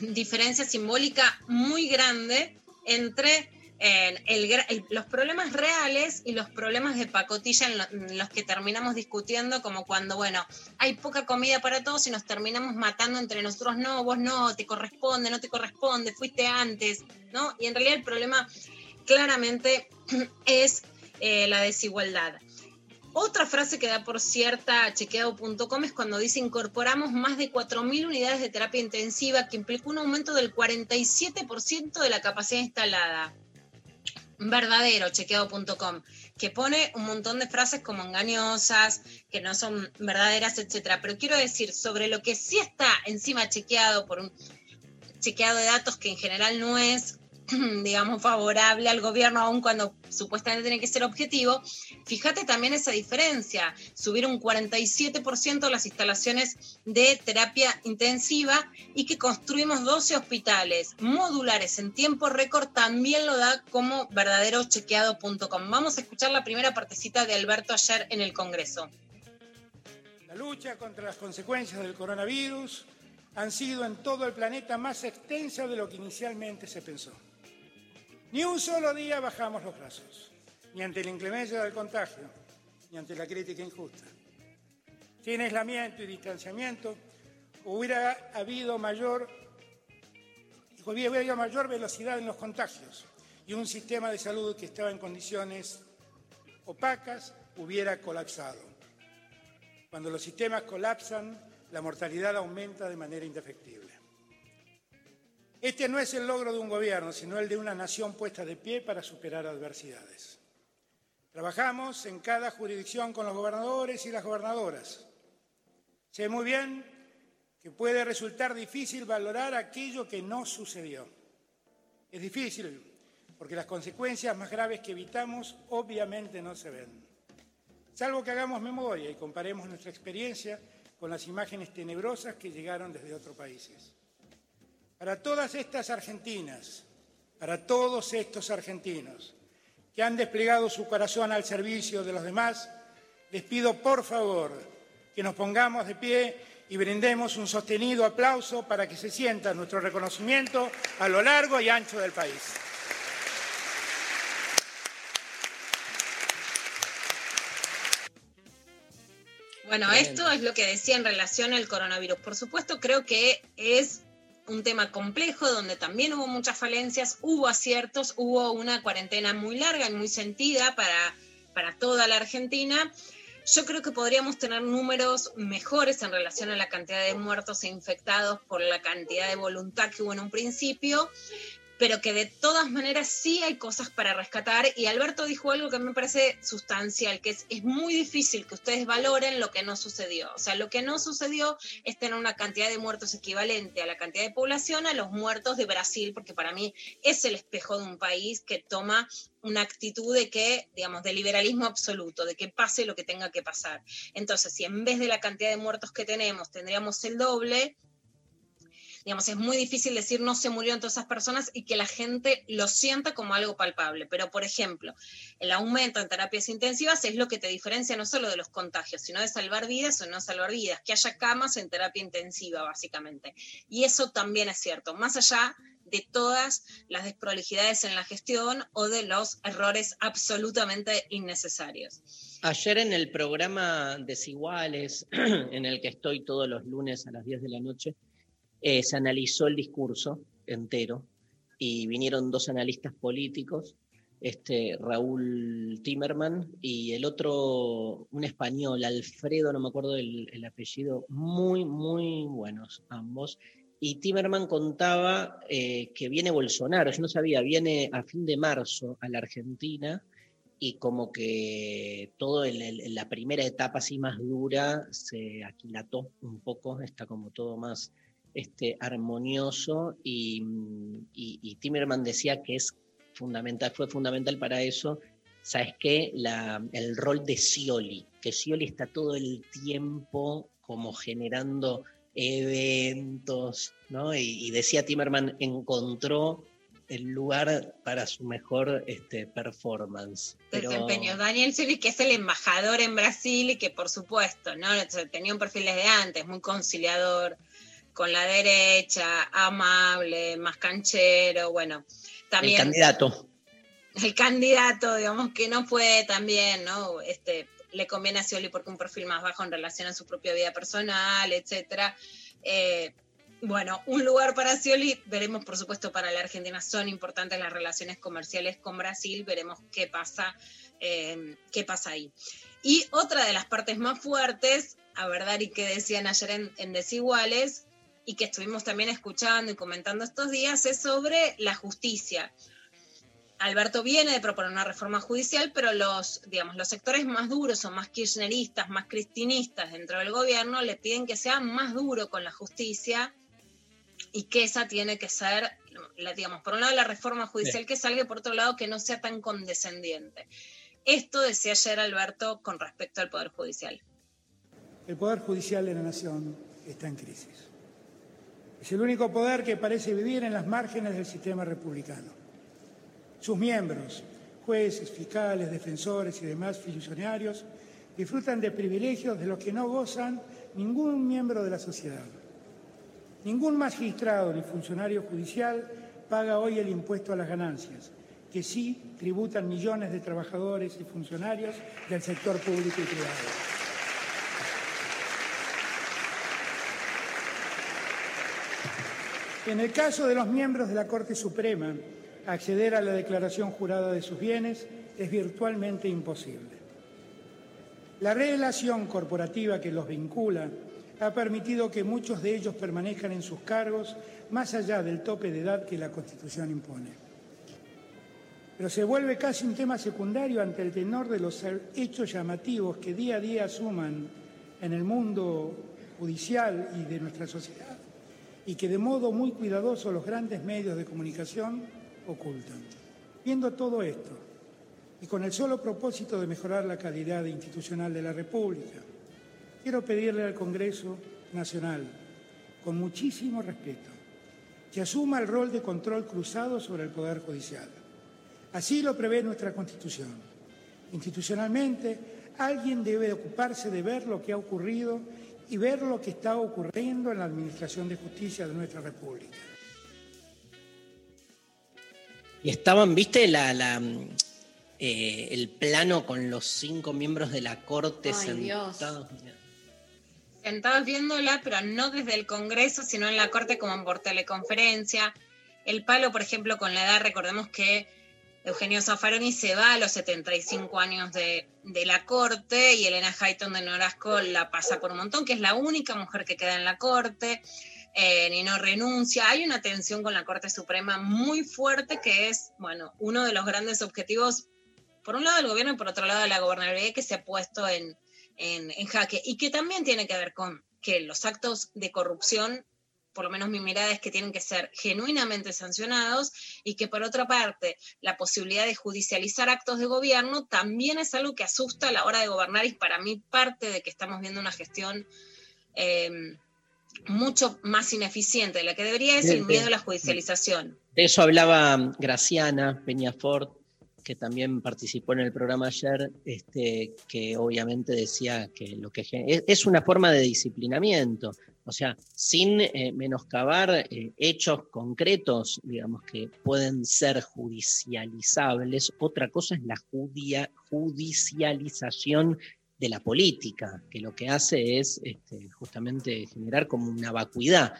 diferencia simbólica muy grande entre eh, los problemas reales y los problemas de pacotilla en los que terminamos discutiendo, como cuando, bueno, hay poca comida para todos y nos terminamos matando entre nosotros, no, vos no, te corresponde, no te corresponde, fuiste antes, ¿no? Y en realidad el problema claramente es eh, la desigualdad. Otra frase que da por cierta chequeado.com es cuando dice incorporamos más de 4.000 unidades de terapia intensiva que implicó un aumento del 47% de la capacidad instalada. Verdadero, chequeado.com, que pone un montón de frases como engañosas, que no son verdaderas, etcétera. Pero quiero decir, sobre lo que sí está encima chequeado por un chequeado de datos que en general no es, digamos, favorable al gobierno, aun cuando supuestamente tiene que ser objetivo, fíjate también esa diferencia, subir un 47% las instalaciones de terapia intensiva y que construimos 12 hospitales modulares en tiempo récord, también lo da como verdadero chequeado.com. Vamos a escuchar la primera partecita de Alberto ayer en el Congreso. La lucha contra las consecuencias del coronavirus han sido en todo el planeta más extensa de lo que inicialmente se pensó. Ni un solo día bajamos los brazos, ni ante la inclemencia del contagio, ni ante la crítica injusta. Sin aislamiento y distanciamiento hubiera habido mayor, hubiera habido mayor velocidad en los contagios y un sistema de salud que estaba en condiciones opacas hubiera colapsado. Cuando los sistemas colapsan, la mortalidad aumenta de manera indefectible. Este no es el logro de un gobierno, sino el de una nación puesta de pie para superar adversidades. Trabajamos en cada jurisdicción con los gobernadores y las gobernadoras. Sé muy bien que puede resultar difícil valorar aquello que no sucedió. Es difícil porque las consecuencias más graves que evitamos obviamente no se ven. Salvo que hagamos memoria y comparemos nuestra experiencia con las imágenes tenebrosas que llegaron desde otros países. Para todas estas argentinas, para todos estos argentinos que han desplegado su corazón al servicio de los demás, les pido por favor que nos pongamos de pie y brindemos un sostenido aplauso para que se sienta nuestro reconocimiento a lo largo y ancho del país. Bueno, Bien. esto es lo que decía en relación al coronavirus. Por supuesto, creo que es un tema complejo donde también hubo muchas falencias, hubo aciertos, hubo una cuarentena muy larga y muy sentida para, para toda la Argentina. Yo creo que podríamos tener números mejores en relación a la cantidad de muertos e infectados por la cantidad de voluntad que hubo en un principio, pero que de todas maneras sí hay cosas para rescatar. Y Alberto dijo algo que me parece sustancial, que es, es muy difícil que ustedes valoren lo que no sucedió. O sea, lo que no sucedió es tener una cantidad de muertos equivalente a la cantidad de población a los muertos de Brasil, porque para mí es el espejo de un país que toma una actitud de que, digamos, de liberalismo absoluto, de que pase lo que tenga que pasar. Entonces, si en vez de la cantidad de muertos que tenemos tendríamos el doble, digamos, es muy difícil decir no se murieron todas esas personas y que la gente lo sienta como algo palpable. Pero, por ejemplo, el aumento en terapias intensivas es lo que te diferencia no solo de los contagios, sino de salvar vidas o no salvar vidas, que haya camas en terapia intensiva, básicamente. Y eso también es cierto, más allá de todas las desprolijidades en la gestión o de los errores absolutamente innecesarios. Ayer en el programa Desiguales, en el que estoy todos los lunes a las 10 de la noche, eh, se analizó el discurso entero y vinieron dos analistas políticos, este, Raúl Timerman y el otro, un español, Alfredo, no me acuerdo el, el apellido, muy, muy buenos ambos. Y Timerman contaba eh, que viene Bolsonaro, yo no sabía, viene a fin de marzo a la Argentina y como que todo el- la primera etapa así más dura se aquilató un poco, está como todo más este, armonioso y, y, y Timerman decía que es fundamental, fue fundamental para eso, ¿sabes qué? La, el rol de Scioli, que Scioli está todo el tiempo como generando eventos, ¿no? Y, y decía Timerman, encontró el lugar para su mejor este, performance. Pero, desempeño. Daniel Scioli, que es el embajador en Brasil y que por supuesto, ¿no? O sea, tenía un perfil desde antes, muy conciliador con la derecha, amable, más canchero, bueno, el también candidato. el candidato, digamos, que no fue también, ¿no? Este, le conviene a Scioli porque un perfil más bajo en relación a su propia vida personal, etcétera. Eh, bueno, un lugar para Scioli, veremos por supuesto para la Argentina, son importantes las relaciones comerciales con Brasil, veremos qué pasa, eh, qué pasa ahí. Y otra de las partes más fuertes, a verdad, y que decían ayer en, en Desiguales, y que estuvimos también escuchando y comentando estos días, es sobre la justicia. Alberto viene de proponer una reforma judicial, pero los, digamos, los sectores más duros o más kirchneristas, más cristinistas dentro del gobierno le piden que sea más duro con la justicia y que esa tiene que ser, la- digamos, por un lado la reforma judicial que salga y por otro lado que no sea tan condescendiente. Esto decía ayer Alberto con respecto al Poder Judicial. El Poder Judicial de la Nación está en crisis. Es el único poder que parece vivir en las márgenes del sistema republicano. Sus miembros, jueces, fiscales, defensores y demás funcionarios, disfrutan de privilegios de los que no gozan ningún miembro de la sociedad. Ningún magistrado ni funcionario judicial paga hoy el impuesto a las ganancias, que sí tributan millones de trabajadores y funcionarios del sector público y privado. En el caso de los miembros de la Corte Suprema, acceder a la declaración jurada de sus bienes es virtualmente imposible. La relación corporativa que los vincula ha permitido que muchos de ellos permanezcan en sus cargos más allá del tope de edad que la Constitución impone. Pero se vuelve casi un tema secundario ante el tenor de los hechos llamativos que día a día suman en el mundo judicial y de nuestra sociedad y que de modo muy cuidadoso los grandes medios de comunicación ocultan. Viendo todo esto y con el solo propósito de mejorar la calidad institucional de la República, quiero pedirle al Congreso Nacional, con muchísimo respeto, que asuma el rol de control cruzado sobre el Poder Judicial. Así lo prevé nuestra Constitución. Institucionalmente, alguien debe ocuparse de ver lo que ha ocurrido y ver lo que está ocurriendo en la Administración de Justicia de nuestra República. Y estaban, viste, la, la, eh, el plano con los cinco miembros de la Corte Ay, Dios. sentados. Sentados viéndola, pero no desde el Congreso, sino en la Corte como por teleconferencia. El palo, por ejemplo, con la edad, recordemos que Eugenio Zaffaroni se va a los 75 años de, de la Corte y Elena Hayton de Norasco la pasa por un montón, que es la única mujer que queda en la Corte. eh, ni no renuncia. Hay una tensión con la Corte Suprema muy fuerte que es, bueno, uno de los grandes objetivos, por un lado del gobierno y por otro lado de la gobernabilidad que se ha puesto en, en, en jaque y que también tiene que ver con que los actos de corrupción, por lo menos mi mirada es que tienen que ser genuinamente sancionados y que por otra parte la posibilidad de judicializar actos de gobierno también es algo que asusta a la hora de gobernar y para mí parte de que estamos viendo una gestión eh, mucho más ineficiente de la que debería es el miedo a la judicialización. De eso hablaba Graciana Peñafort, que también participó en el programa ayer, este, que obviamente decía que lo que es una forma de disciplinamiento, o sea, sin eh, menoscabar eh, hechos concretos, digamos, que pueden ser judicializables. Otra cosa es la judicialización de la política, que lo que hace es este, justamente generar como una vacuidad,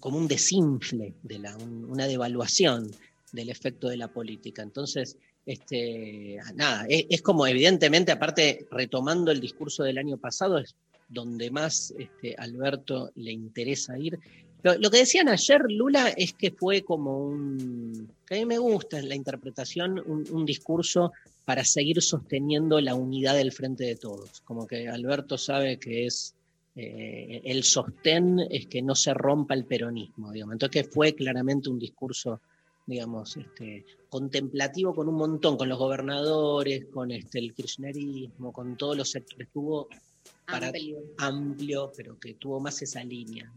como un desinfle, de la, un- una devaluación del efecto de la política. Entonces, este, nada, es, es como evidentemente, aparte, retomando el discurso del año pasado, es donde más este, Alberto le interesa ir. Lo, que decían ayer, Lula, es que fue como un, que a mí me gusta la interpretación, un, discurso para seguir sosteniendo la unidad del frente de todos. Como que Alberto sabe que es eh, el sostén es que no se rompa el peronismo, digamos. Entonces que fue claramente un discurso, digamos, este, contemplativo con un montón, con los gobernadores, con este, el kirchnerismo, con todos los sectores. Para Amplio. amplio, pero que tuvo más esa línea.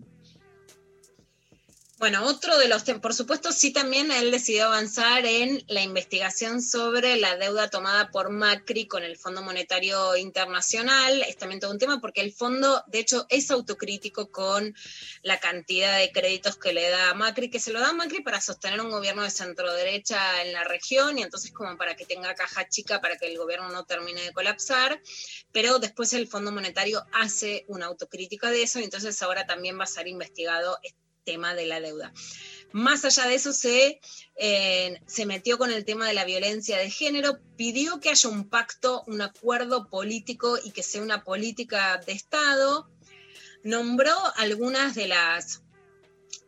Bueno, otro de los temas, por supuesto, sí también él decidió avanzar en la investigación sobre la deuda tomada por Macri con el Fondo Monetario Internacional. Es también todo un tema porque el fondo, de hecho, es autocrítico con la cantidad de créditos que le da a Macri, que se lo da a Macri para sostener un gobierno de centro derecha en la región y entonces como para que tenga caja chica para que el gobierno no termine de colapsar. Pero después el Fondo Monetario hace una autocrítica de eso y entonces ahora también va a ser investigado este tema de la deuda. Más allá de eso, se, eh, se metió con el tema de la violencia de género, pidió que haya un pacto, un acuerdo político y que sea una política de Estado, nombró algunas de las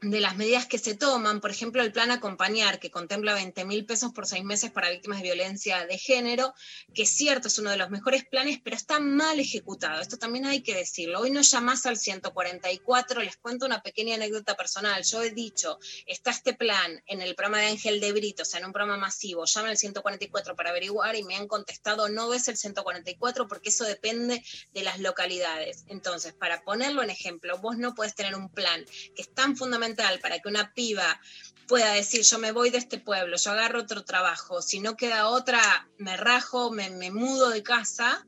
de las medidas que se toman, por ejemplo, el plan acompañar, que contempla 20 mil pesos por seis meses para víctimas de violencia de género, que es cierto, es uno de los mejores planes, pero está mal ejecutado. Esto también hay que decirlo. Hoy no llamás al 144, les cuento una pequeña anécdota personal. Yo he dicho, está este plan en el programa de Ángel de Brito, o sea, en un programa masivo, llama al 144 para averiguar y me han contestado, no es el 144 porque eso depende de las localidades. Entonces, para ponerlo en ejemplo, vos no puedes tener un plan que es tan fundamental para que una piba pueda decir, yo me voy de este pueblo, yo agarro otro trabajo, si no queda otra, me rajo, me, me mudo de casa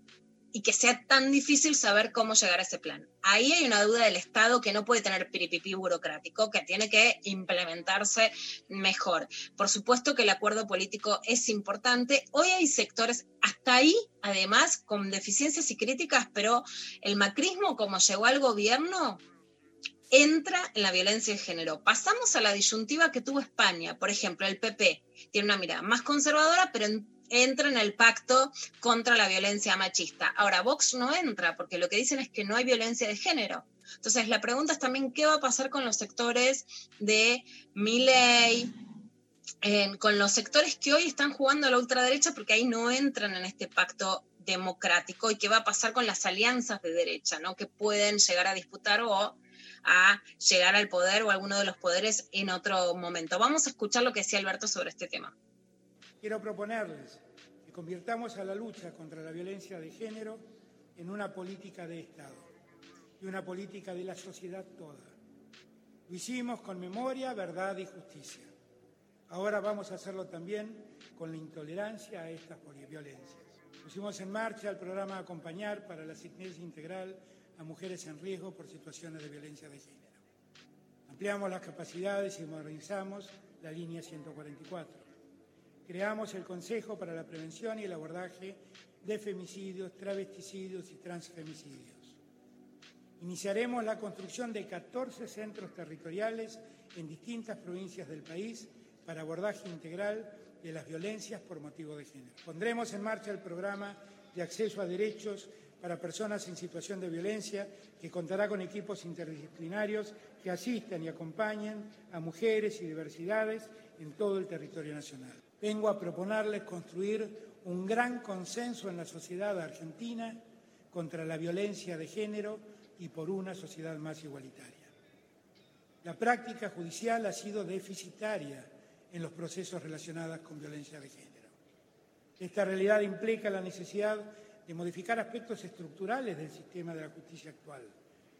y que sea tan difícil saber cómo llegar a ese plan. Ahí hay una duda del Estado que no puede tener piripipí burocrático, que tiene que implementarse mejor. Por supuesto que el acuerdo político es importante. Hoy hay sectores hasta ahí, además, con deficiencias y críticas, pero el macrismo, como llegó al gobierno, entra en la violencia de género. Pasamos a la disyuntiva que tuvo España. Por ejemplo, el PP tiene una mirada más conservadora, pero en- entra en el pacto contra la violencia machista. Ahora, Vox no entra, porque lo que dicen es que no hay violencia de género. Entonces, la pregunta es también qué va a pasar con los sectores de Milley, eh, con los sectores que hoy están jugando a la ultraderecha, porque ahí no entran en este pacto democrático y qué va a pasar con las alianzas de derecha, ¿no? Que pueden llegar a disputar o a llegar al poder o alguno de los poderes en otro momento. Vamos a escuchar lo que decía Alberto sobre este tema. Quiero proponerles que convirtamos a la lucha contra la violencia de género en una política de Estado y una política de la sociedad toda. Lo hicimos con memoria, verdad y justicia. Ahora vamos a hacerlo también con la intolerancia a estas violencias. Pusimos en marcha el programa Acompañar para la asistencia integral a mujeres en riesgo por situaciones de violencia de género. Ampliamos las capacidades y modernizamos la línea 144. Creamos el Consejo para la Prevención y el Abordaje de Femicidios, Travesticidios y Transfemicidios. Iniciaremos la construcción de 14 centros territoriales en distintas provincias del país para abordaje integral de las violencias por motivo de género. Pondremos en marcha el programa de acceso a derechos para personas en situación de violencia que contará con equipos interdisciplinarios que asistan y acompañen a mujeres y diversidades en todo el territorio nacional. Vengo a proponerles construir un gran consenso en la sociedad argentina contra la violencia de género y por una sociedad más igualitaria. La práctica judicial ha sido deficitaria en los procesos relacionados con violencia de género. Esta realidad implica la necesidad de modificar aspectos estructurales del sistema de la justicia actual,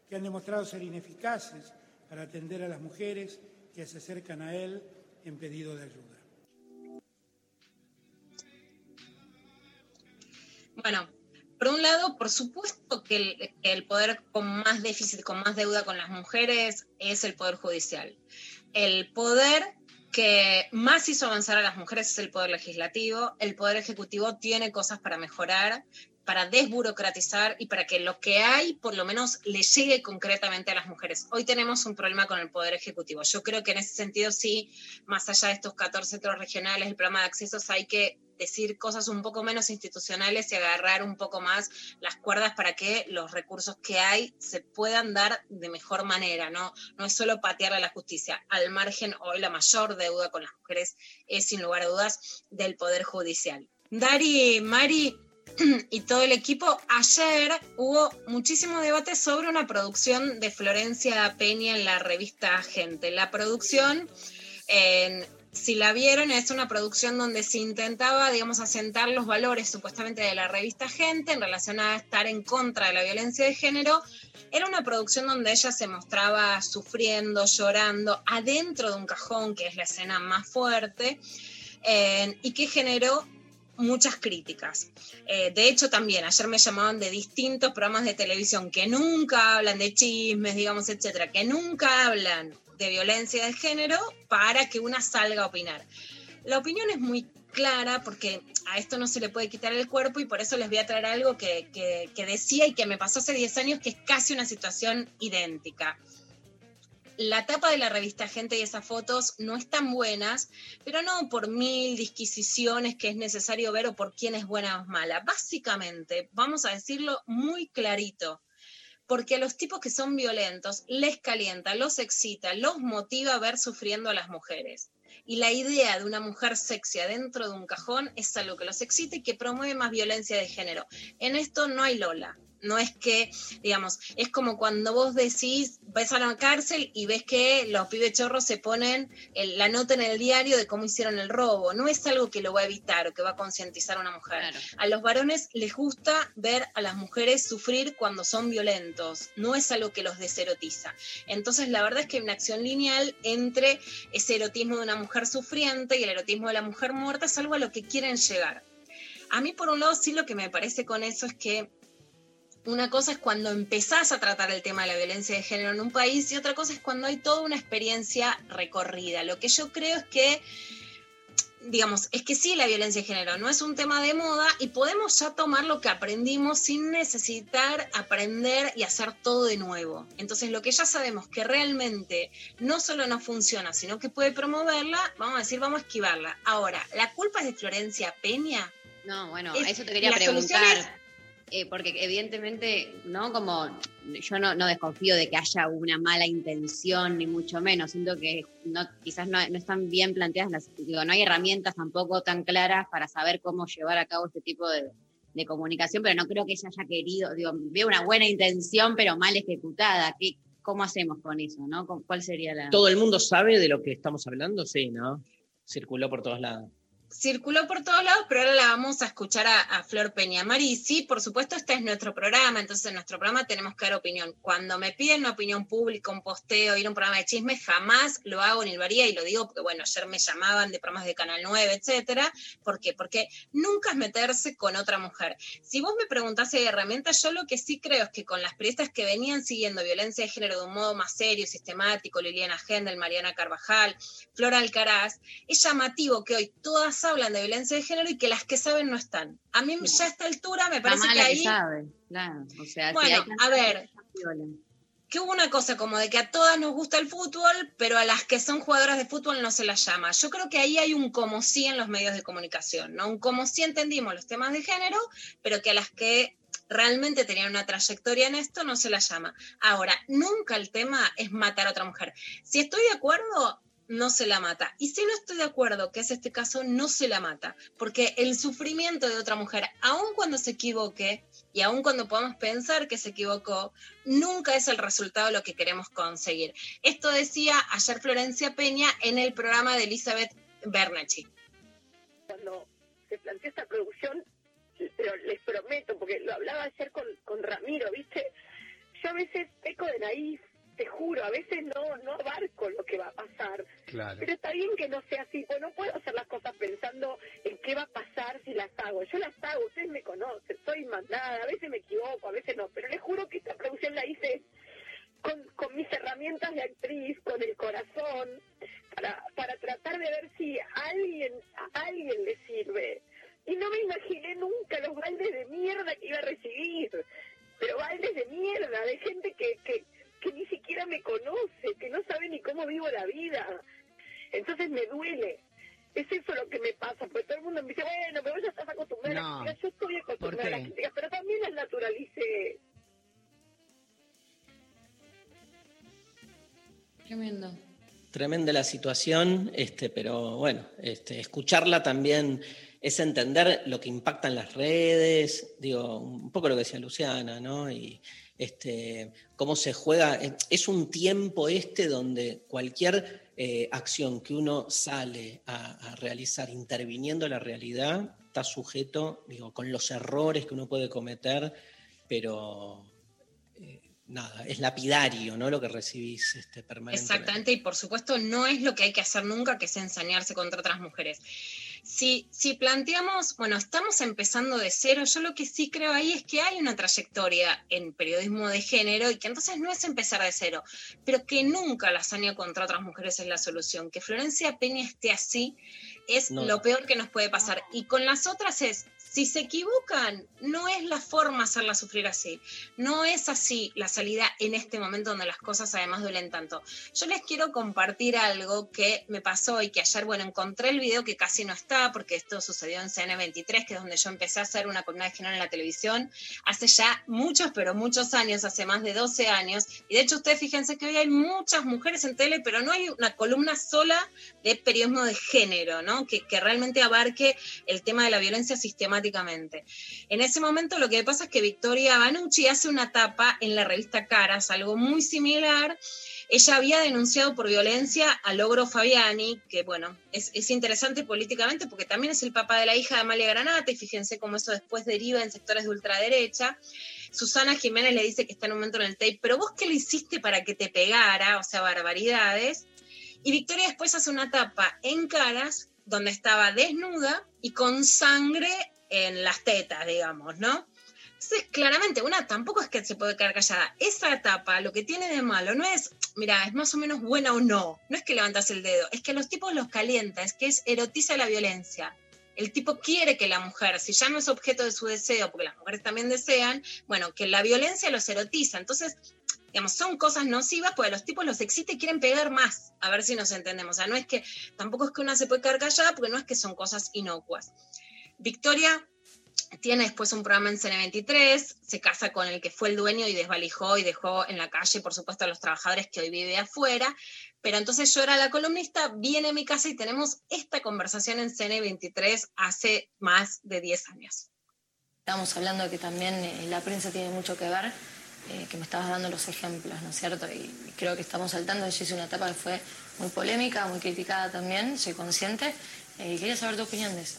que han demostrado ser ineficaces para atender a las mujeres que se acercan a él en pedido de ayuda. Bueno, por un lado, por supuesto que el, poder con más déficit, con más deuda con las mujeres es el poder judicial. El poder que más hizo avanzar a las mujeres es el poder legislativo. El poder ejecutivo tiene cosas para mejorar, para desburocratizar y para que lo que hay por lo menos le llegue concretamente a las mujeres. Hoy tenemos un problema con el Poder Ejecutivo. Yo creo que en ese sentido sí, más allá de estos 14 centros regionales, el programa de accesos, hay que decir cosas un poco menos institucionales y agarrar un poco más las cuerdas para que los recursos que hay se puedan dar de mejor manera, ¿no? No es solo patear a la justicia. Al margen, hoy la mayor deuda con las mujeres es, sin lugar a dudas, del Poder Judicial. Dari, Mari, y todo el equipo, ayer hubo muchísimo debate sobre una producción de Florencia Peña en la revista Gente. La producción, si la vieron, es una producción donde se intentaba, digamos, asentar los valores supuestamente de la revista Gente en relación a estar en contra de la violencia de género. Era una producción donde ella se mostraba sufriendo, llorando, adentro de un cajón, que es la escena más fuerte, y que generó muchas críticas. Eh, de hecho, también ayer me llamaban de distintos programas de televisión que nunca hablan de chismes, digamos, etcétera, que nunca hablan de violencia de género para que una salga a opinar. La opinión es muy clara porque a esto no se le puede quitar el cuerpo y por eso les voy a traer algo que, que, que decía y que me pasó hace 10 años, que es casi una situación idéntica la tapa de la revista Gente y esas fotos no están buenas, pero no por mil disquisiciones que es necesario ver o por quién es buena o mala. Básicamente, vamos a decirlo muy clarito, porque a los tipos que son violentos les calienta, los excita, los motiva a ver sufriendo a las mujeres. Y la idea de una mujer sexy dentro de un cajón es algo que los excita y que promueve más violencia de género. En esto no hay Lola, no es que, digamos, es como cuando vos decís, ves a la cárcel y ves que los pibes chorros se ponen el, la nota en el diario de cómo hicieron el robo. No es algo que lo va a evitar o que va a concientizar a una mujer. Claro. A los varones les gusta ver a las mujeres sufrir cuando son violentos. No es algo que los deserotiza. Entonces, la verdad es que hay una acción lineal entre ese erotismo de una mujer sufriente y el erotismo de la mujer muerta es algo a lo que quieren llegar. A mí, por un lado, sí lo que me parece con eso es que una cosa es cuando empezás a tratar el tema de la violencia de género en un país y otra cosa es cuando hay toda una experiencia recorrida. Lo que yo creo es que, digamos, es que sí, la violencia de género no es un tema de moda y podemos ya tomar lo que aprendimos sin necesitar aprender y hacer todo de nuevo. Entonces, lo que ya sabemos que realmente no solo no funciona, sino que puede promoverla, vamos a decir, vamos a esquivarla. Ahora, ¿la culpa es de Florencia Peña? No, bueno, es, eso te quería preguntar eh, porque evidentemente, ¿no? Como yo no, desconfío de que haya una mala intención, ni mucho menos. Siento que no, quizás no, están bien planteadas las, digo, no hay herramientas tampoco tan claras para saber cómo llevar a cabo este tipo de, de comunicación, pero no creo que ella haya querido, digo, veo una buena intención, pero mal ejecutada. ¿Qué, ¿Cómo hacemos con eso, no? ¿Cuál sería la...? ¿Todo el mundo sabe de lo que estamos hablando? Sí, ¿no? Circuló por todos lados. Circuló por todos lados, pero ahora la vamos a escuchar a, Flor Peña. Mari, sí, por supuesto, este es nuestro programa, entonces en nuestro programa tenemos que dar opinión. Cuando me piden una opinión pública, un posteo, ir a un programa de chisme, jamás lo hago ni lo haría, y lo digo porque, bueno, ayer me llamaban de programas de Canal 9, etcétera. ¿Por qué? Porque nunca es meterse con otra mujer. Si vos me preguntás si hay herramientas, yo lo que sí creo es que con las periodistas que venían siguiendo violencia de género de un modo más serio, sistemático, Liliana Gendel, Mariana Carvajal, Flora Alcaraz, es llamativo que hoy todas hablan de violencia de género y que las que saben no están. A mí ya a esta altura me parece que ahí... sabe, claro. O sea, si Bueno, que a ver, que hubo una cosa como de que a todas nos gusta el fútbol, pero a las que son jugadoras de fútbol no se las llama. Yo creo que ahí hay un como sí en los medios de comunicación, ¿no? Un como sí entendimos los temas de género, pero que a las que realmente tenían una trayectoria en esto no se las llama. Ahora, nunca el tema es matar a otra mujer. Si estoy de acuerdo, no se la mata. Y si no estoy de acuerdo, que es este caso, no se la mata. Porque el sufrimiento de otra mujer, aun cuando se equivoque, y aun cuando podamos pensar que se equivocó, nunca es el resultado lo que queremos conseguir. Esto decía ayer Florencia Peña en el programa de Elizabeth Bernacci. cuando se planteó esta producción, pero les prometo, porque lo hablaba ayer con, con Ramiro, ¿viste? Yo a veces peco de naif, te juro, a veces no, no abarco lo que va a pasar. Claro. Pero está bien que no sea así, pues no puedo hacer las cosas pensando en qué va a pasar si las hago. Yo las hago, ustedes me conocen, soy mandada, a veces me equivoco, a veces no, pero les juro que esta producción la hice con, con mis herramientas de actriz, con el corazón, para, para tratar de ver si a alguien, a alguien le sirve. Y no me imaginé nunca los baldes de mierda que iba a recibir. Pero baldes de mierda, de gente que, que, que ni siquiera me conoce, que no sabe ni cómo vivo la vida. Entonces me duele. Es eso lo que me pasa, porque todo el mundo me dice, bueno, pero vos ya estás acostumbrada a No. las. Yo estoy acostumbrada a las críticas, pero también las naturalicé. Tremendo. Tremenda la situación, este, pero bueno, este, escucharla también es entender lo que impactan las redes, digo, un poco lo que decía Luciana, ¿no? Y este, cómo se juega. eh, Es un tiempo este donde cualquier eh, acción que uno sale a, realizar interviniendo la realidad está sujeto, digo, con los errores que uno puede cometer, pero eh, nada, es lapidario, ¿no? Lo que recibís este, permanentemente. Exactamente, y por supuesto no es lo que hay que hacer nunca, que es ensañarse contra otras mujeres. Si, si planteamos, bueno, estamos empezando de cero, yo lo que sí creo ahí es que hay una trayectoria en periodismo de género y que entonces no es empezar de cero, pero que nunca la hazaña contra otras mujeres es la solución. Que Florencia Peña esté así es No. lo peor que nos puede pasar. Y con las otras es, si se equivocan, no es la forma hacerla sufrir así. No es así la salida en este momento donde las cosas además duelen tanto. Yo les quiero compartir algo que me pasó y que ayer, bueno, encontré el video que casi no está, porque esto sucedió en CN23, que es donde yo empecé a hacer una columna de género en la televisión, hace ya muchos, pero muchos años, hace más de 12 años. Y de hecho, ustedes fíjense que hoy hay muchas mujeres en tele, pero no hay una columna sola de periodismo de género, ¿no? Que, realmente abarque el tema de la violencia En ese momento lo que pasa es que Victoria Banucci hace una tapa en la revista Caras, algo muy similar. Ella había denunciado por violencia a Logro Fabiani, que bueno, es, es interesante políticamente porque también es el papá de la hija de Amalia Granata, y fíjense cómo eso después deriva en sectores de ultraderecha. Susana Jiménez le dice que está en un momento en el tape, pero vos qué le hiciste para que te pegara, o sea, barbaridades. Y Victoria después hace una tapa en caras donde estaba desnuda y con sangre en las tetas, digamos, ¿no? Entonces, claramente, una tampoco es que se puede quedar callada. Esa etapa, lo que tiene de malo, no es, mira, es más o menos buena o no. No es que levantas el dedo, es que a los tipos los calienta, es que es erotiza la violencia. El tipo quiere que la mujer, si ya no es objeto de su deseo, porque las mujeres también desean, bueno, que la violencia los erotiza. Entonces, digamos, son cosas nocivas, porque los tipos los excita y quieren pegar más. A ver si nos entendemos. O sea, no es que, tampoco es que una se puede quedar callada, porque no es que son cosas inocuas. Victoria tiene después un programa en CN23, se casa con el que fue el dueño y desvalijó y dejó en la calle, por supuesto, a los trabajadores que hoy vive afuera. Pero entonces yo era la columnista, viene a mi casa y tenemos esta conversación en CN23 hace más de 10 años. Estábamos hablando de que también eh, la prensa tiene mucho que ver, eh, que me estabas dando los ejemplos, ¿no es cierto? Y creo que estamos saltando. Yo hice una etapa que fue muy polémica, muy criticada también, soy consciente, Eh, quería saber tu opinión de eso.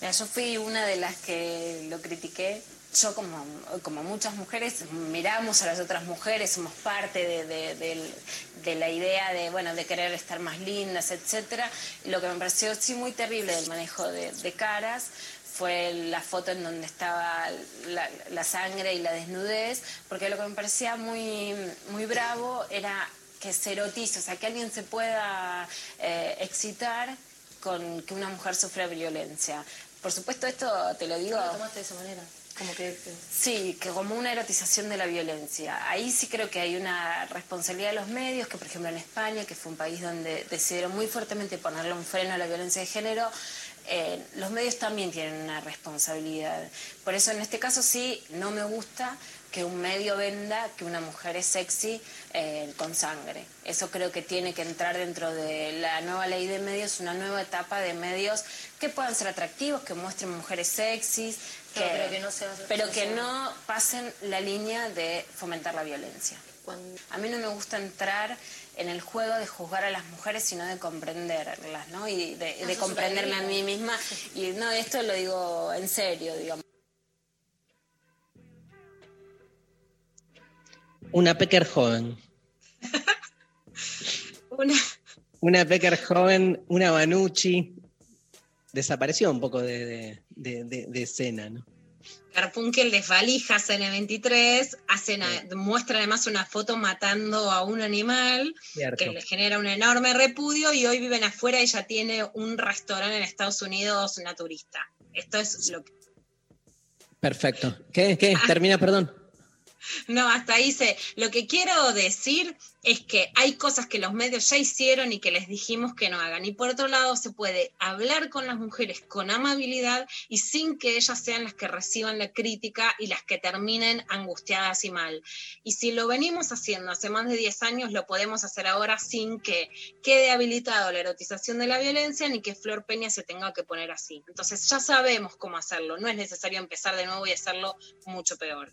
Yo fui una de las que lo critiqué. Yo, como, como muchas mujeres, miramos a las otras mujeres, somos parte de, de- la idea de, bueno, de querer estar más lindas. Y lo que me pareció sí muy terrible del manejo de, caras fue la foto en donde estaba la, la sangre y la desnudez, porque lo que me parecía muy, muy bravo era que se erotice, o sea, que alguien se pueda eh, excitar con que una mujer sufra violencia. Por supuesto, esto te lo digo... ¿Lo tomaste de esa manera? Como que... Sí, que como una erotización de la violencia. Ahí sí creo que hay una responsabilidad de los medios, que por ejemplo en España, que fue un país donde decidieron muy fuertemente ponerle un freno a la violencia de género, eh, los medios también tienen una responsabilidad. Por eso en este caso sí, no me gusta que un medio venda que una mujer es sexy eh, con sangre. Eso creo que tiene que entrar dentro de la nueva ley de medios, una nueva etapa de medios que puedan ser atractivos, que muestren mujeres sexys, que, pero que no pero que pasen la línea de fomentar la violencia. A mí no me gusta entrar en el juego de juzgar a las mujeres, sino de comprenderlas, ¿no? Y de, Ah, de sos comprenderme a mí misma. Y no, esto lo digo en serio, digamos. Una Pecker joven. Una, Una Pecker joven, una Banucci. Desapareció un poco de, de- de- de- de escena, ¿no? Carpunkel desvalija CN23, hacen a- muestra además una foto matando a un animal Cierto. que le genera un enorme repudio y hoy viven afuera y ya tiene un restaurante en Estados Unidos naturista. Esto es lo que... Perfecto. ¿Qué? ¿Qué? Termina, perdón. No, hasta ahí se... Lo que quiero decir es que hay cosas que los medios ya hicieron y que les dijimos que no hagan. Y por otro lado, se puede hablar con las mujeres con amabilidad y sin que ellas sean las que reciban la crítica y las que terminen angustiadas y mal. Y si lo venimos haciendo hace más de 10 años, lo podemos hacer ahora sin que quede habilitado la erotización de la violencia ni que Flor Peña se tenga que poner así. Entonces ya sabemos cómo hacerlo. No es necesario empezar de nuevo y hacerlo mucho peor.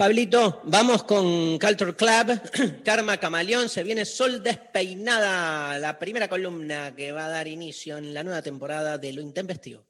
Pablito, vamos con Culture Club. Karma Camaleón, se viene Sol Despeinada, la primera columna que va a dar inicio en la nueva temporada de Lo Intempestivo.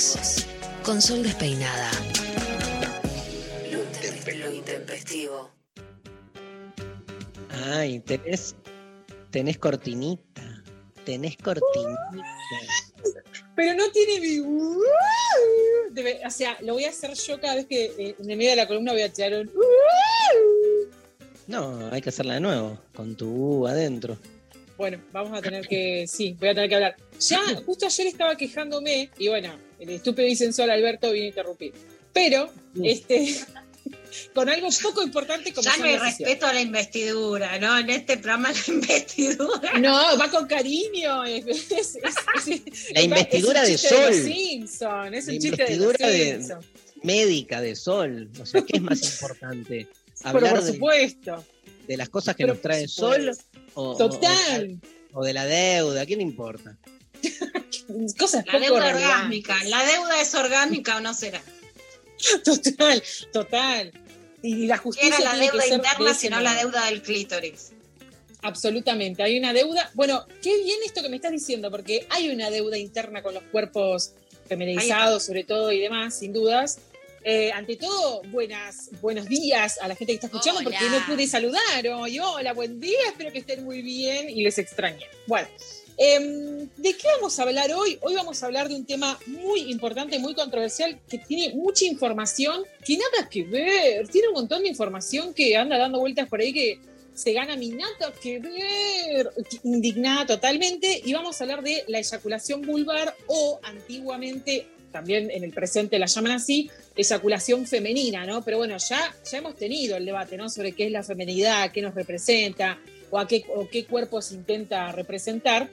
Vos. Con Sol Despeinada. Lo intempestivo. Ay, tenés, tenés cortinita. Tenés cortinita. Pero no tiene mi. Debe- o sea, lo voy a hacer yo cada vez que eh, en el medio de la columna voy a tirar un. No, hay que hacerla de nuevo. Con tu U adentro. Bueno, vamos a tener que. Sí, voy a tener que hablar. Ya, justo ayer estaba quejándome, y bueno, el estúpido y sensual Alberto vino a interrumpir. Pero, este. Con algo poco importante como Ya no hay respeto a la investidura, ¿no? En este programa la investidura. No, va con cariño. Es, es- es- es- La investidura es un de Sol. Simpson, es La un chiste de los investidura de- Simpson. Médica de sol. O sea, ¿qué es más importante? Pero ¿Hablar por de, supuesto. de las cosas que Pero nos trae el sol? O, o- Total. O, de la deuda, ¿a quién le importa? Cosas La poco deuda relevantes. orgásmica. ¿La deuda es orgánica o no será? Total, total. Y la ¿Qué justicia era la tiene deuda de interna, sino la deuda del clítoris? Absolutamente, hay una deuda. Bueno, qué bien esto que me estás diciendo, porque hay una deuda interna con los cuerpos feminizados, sobre todo y demás, sin dudas. Eh, ante todo, buenas, buenos días a la gente que está escuchando, Hola. porque no pude saludar hoy. Hola, buen día, espero que estén muy bien y les extrañé. Bueno, em, ¿de qué vamos a hablar hoy? Hoy vamos a hablar de un tema muy importante, muy controversial, que tiene mucha información que nada que ver. Tiene un montón de información que anda dando vueltas por ahí que se gana mi nada que ver, indignada totalmente, y vamos a hablar de la eyaculación vulvar o antiguamente, también en el presente la llaman así, eyaculación femenina, ¿no? Pero bueno, ya, ya hemos tenido el debate, ¿no? Sobre qué es la femenidad, qué nos representa, o, a qué, o qué cuerpo se intenta representar.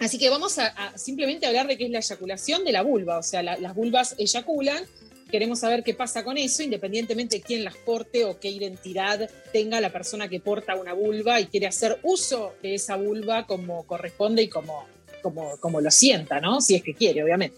Así que vamos a, simplemente hablar de qué es la eyaculación de la vulva, o sea, la- las vulvas eyaculan, queremos saber qué pasa con eso, independientemente de quién las porte o qué identidad tenga la persona que porta una vulva y quiere hacer uso de esa vulva como corresponde y como, como, como lo sienta, ¿no? Si es que quiere, obviamente.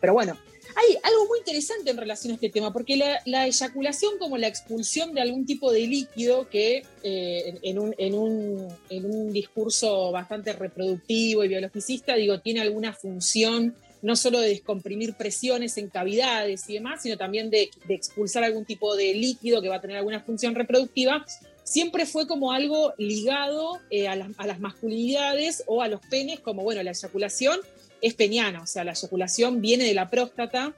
Pero bueno, hay algo muy interesante en relación a este tema, porque la, la eyaculación como la expulsión de algún tipo de líquido que eh, en, un, en, un, en un discurso bastante reproductivo y biologicista, digo, tiene alguna función no solo de descomprimir presiones en cavidades y demás, sino también de, de expulsar algún tipo de líquido que va a tener alguna función reproductiva, siempre fue como algo ligado eh, a, las, a las masculinidades o a los penes, como bueno, la eyaculación es peniana, o sea, la eyaculación viene de la próstata,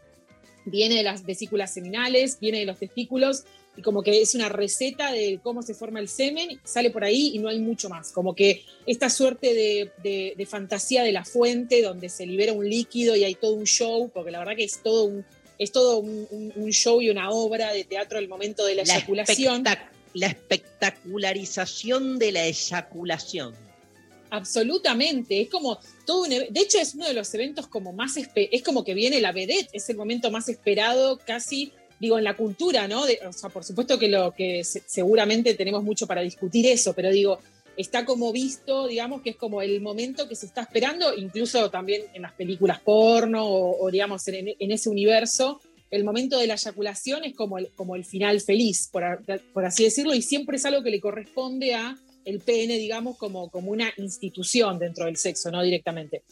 viene de las vesículas seminales, viene de los testículos, y como que es una receta de cómo se forma el semen, sale por ahí y no hay mucho más. Como que esta suerte de, de- de fantasía de la fuente, donde se libera un líquido y hay todo un show, porque la verdad que es todo un, es todo un, un- un show y una obra de teatro al momento de la, La eyaculación. espectac- la espectacularización de la eyaculación. Absolutamente, es como todo un de hecho es uno de los eventos como más es como que viene la vedette, es el momento más esperado casi digo en la cultura, ¿no? O sea, por supuesto que lo que se- seguramente tenemos mucho para discutir eso, pero digo, está como visto, digamos que es como el momento que se está esperando, incluso también en las películas porno o, o, digamos en ese universo, el momento de la eyaculación es como el, como el final feliz, por, por así decirlo, y siempre es algo que le corresponde a el pene, digamos, como, como una institución dentro del sexo, no directamente.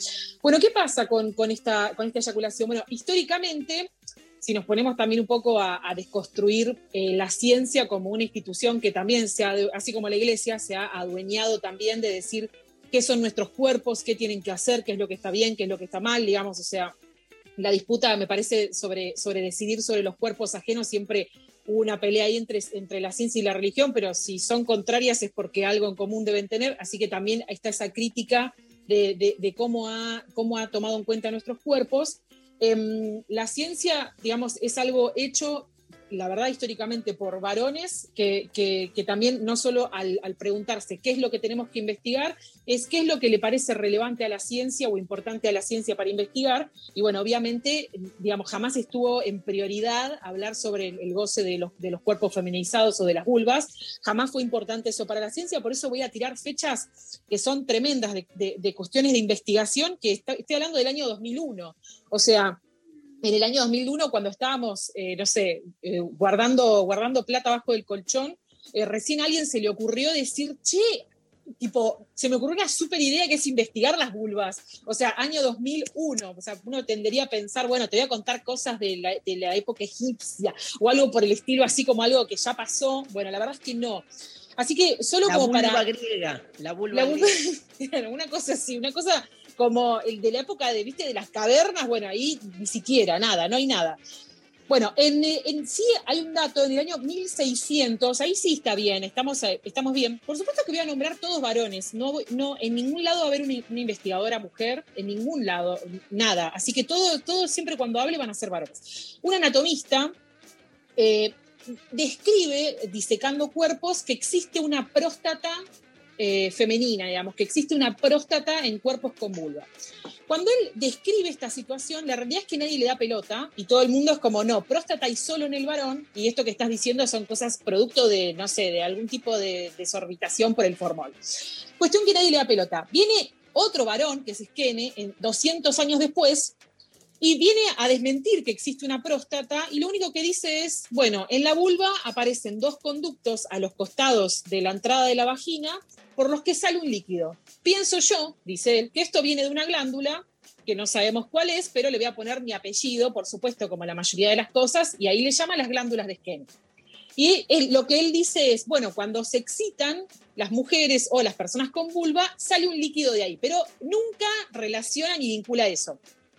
Bueno, ¿qué pasa con, con esta, con esta eyaculación? Bueno, históricamente, si nos ponemos también un poco a, a desconstruir eh, la ciencia como una institución que también, se ha, así como la iglesia, se ha adueñado también de decir qué son nuestros cuerpos, qué tienen que hacer, qué es lo que está bien, qué es lo que está mal, digamos, o sea, la disputa, me parece, sobre, sobre decidir sobre los cuerpos ajenos, siempre hubo una pelea ahí entre, entre la ciencia y la religión, pero si son contrarias es porque algo en común deben tener, así que también está esa crítica de, de- cómo, ha, cómo ha tomado en cuenta nuestros cuerpos. Em, la ciencia, digamos, es algo hecho, la verdad, históricamente por varones, que, que- también no solo al, preguntarse qué es lo que tenemos que investigar, es qué es lo que le parece relevante a la ciencia o importante a la ciencia para investigar. Y bueno, obviamente, digamos, jamás estuvo en prioridad hablar sobre el, goce de los, de los cuerpos feminizados o de las vulvas, jamás fue importante eso para la ciencia, por eso voy a tirar fechas que son tremendas de, de- cuestiones de investigación, que estoy hablando del año 2001. O sea, en el año 2001, cuando estábamos, eh, no sé, eh, guardando, guardando plata bajo del colchón, eh, recién a alguien se le ocurrió decir, che, tipo, se me ocurrió una súper idea que es investigar las vulvas. O sea, año 2001. O sea, uno tendería a pensar, bueno, te voy a contar cosas de la, de la época egipcia o algo por el estilo, así como algo que ya pasó. Bueno, la verdad es que no. Así que solo La como vulva para. griega. La vulva La vulva- griega. Una cosa así, una cosa como el de la época de, ¿viste? de las cavernas, bueno, ahí ni siquiera, nada, no hay nada. Bueno, en, eh, sí hay un dato en el año 1600, ahí sí está bien, estamos, eh, estamos bien. Por supuesto que voy a nombrar todos varones, no, no en ningún lado va a haber una, investigadora mujer, en ningún lado, nada. Así que todo, todo siempre cuando hable van a ser varones. Un anatomista eh, describe, disecando cuerpos, que existe una próstata eh, femenina, digamos, que existe una próstata en cuerpos con vulva. Cuando él describe esta situación, la realidad es que nadie le da pelota y todo el mundo es como, no, próstata y solo en el varón, y esto que estás diciendo son cosas producto de, no sé, de algún tipo de desorbitación por el formol. Cuestión que nadie le da pelota. Viene otro varón, que es Skene, en 200 años después, y viene a desmentir que existe una próstata y lo único que dice es, bueno, en la vulva aparecen dos conductos a los costados de la entrada de la vagina por los que sale un líquido. Pienso yo, dice él, que esto viene de una glándula que no sabemos cuál es, pero le voy a poner mi apellido, por supuesto, como la mayoría de las cosas, y ahí le llama las glándulas de Skene. Y él- lo que él dice es, bueno, cuando se excitan las mujeres o las personas con vulva, sale un líquido de ahí, pero nunca relaciona ni vincula eso.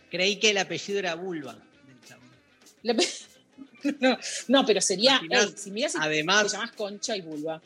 Creí que el apellido era vulva. La- No, no, pero sería, Imaginás, si mirás además- te llamas Concha y Vulva.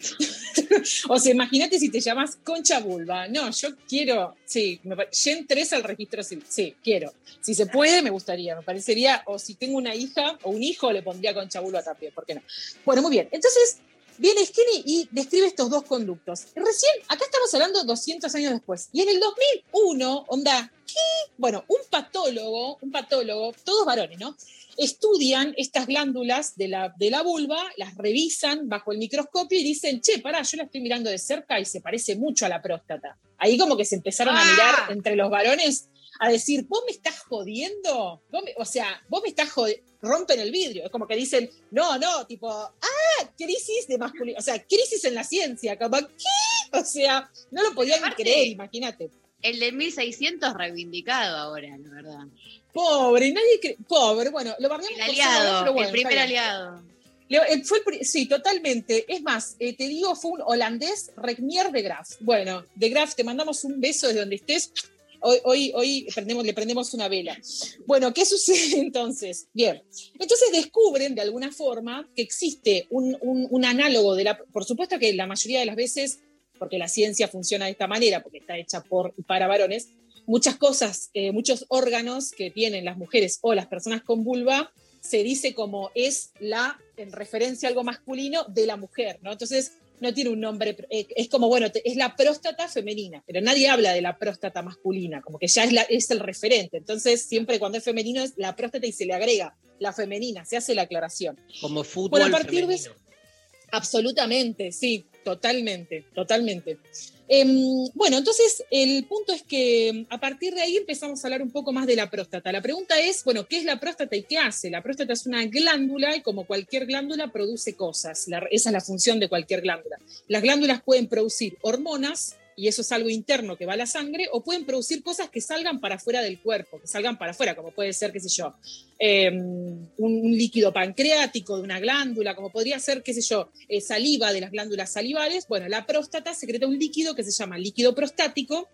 o sea, imagínate si te llamas Concha Vulva. No, yo quiero, sí, me Gen 3 al registro civil. Sí, quiero. Si se puede, me gustaría. Me parecería, o si tengo una hija o un hijo, le pondría Concha Vulva también, ¿por qué no? Bueno, muy bien. Entonces, viene Skinny y describe estos dos conductos. Recién, acá estamos hablando 200 años después. Y en el 2001, onda, ¿qué? Bueno, un patólogo, un patólogo, todos varones, ¿no? Estudian estas glándulas de la, de la vulva, las revisan bajo el microscopio y dicen, che, pará, yo la estoy mirando de cerca y se parece mucho a la próstata. Ahí como que se empezaron a Ah. mirar entre los varones a decir, vos me estás jodiendo, me- o sea, vos me estás jodiendo, rompen el vidrio, es como que dicen, no, no, tipo, ah, crisis de masculinidad, o sea, crisis en la ciencia, como, ¿qué? O sea, no lo podían Aparte- creer, imagínate. El de 1600 reivindicado ahora, la verdad. Pobre, nadie cree, pobre, bueno, lo El aliado, pero bueno, el primer aliado. Eh, fue sí, totalmente. Es más, eh, te digo, fue un holandés, Regnier de Graaf. Bueno, de Graaf, te mandamos un beso desde donde estés. Hoy, hoy, hoy le prendemos una vela. Bueno, ¿qué sucede entonces? Bien, entonces descubren de alguna forma que existe un, un- análogo de la... Por supuesto que la mayoría de las veces, porque la ciencia funciona de esta manera, porque está hecha por para varones, muchas cosas, eh, muchos órganos que tienen las mujeres o las personas con vulva, se dice como es la, en referencia a algo masculino, de la mujer, ¿no? Entonces no tiene un nombre, eh, es como, bueno, es la próstata femenina, pero nadie habla de la próstata masculina, como que ya es, la, es el referente. Entonces siempre cuando es femenino es la próstata y se le agrega la femenina, se hace la aclaración. Como fútbol Bueno, a partir de femenino. Absolutamente, sí, totalmente, totalmente. Em, bueno, entonces el punto es que em, a partir de ahí empezamos a hablar un poco más de la próstata. La pregunta es, bueno, ¿qué es la próstata y qué hace? La próstata es una glándula y como cualquier glándula produce cosas. La- esa es la función de cualquier glándula. Las glándulas pueden producir hormonas y eso es algo interno que va a la sangre, o pueden producir cosas que salgan para afuera del cuerpo, que salgan para afuera, como puede ser, qué sé yo, eh, un, líquido pancreático de una glándula, como podría ser, qué sé yo, eh, saliva de las glándulas salivales. Bueno, la próstata secreta un líquido que se llama líquido prostático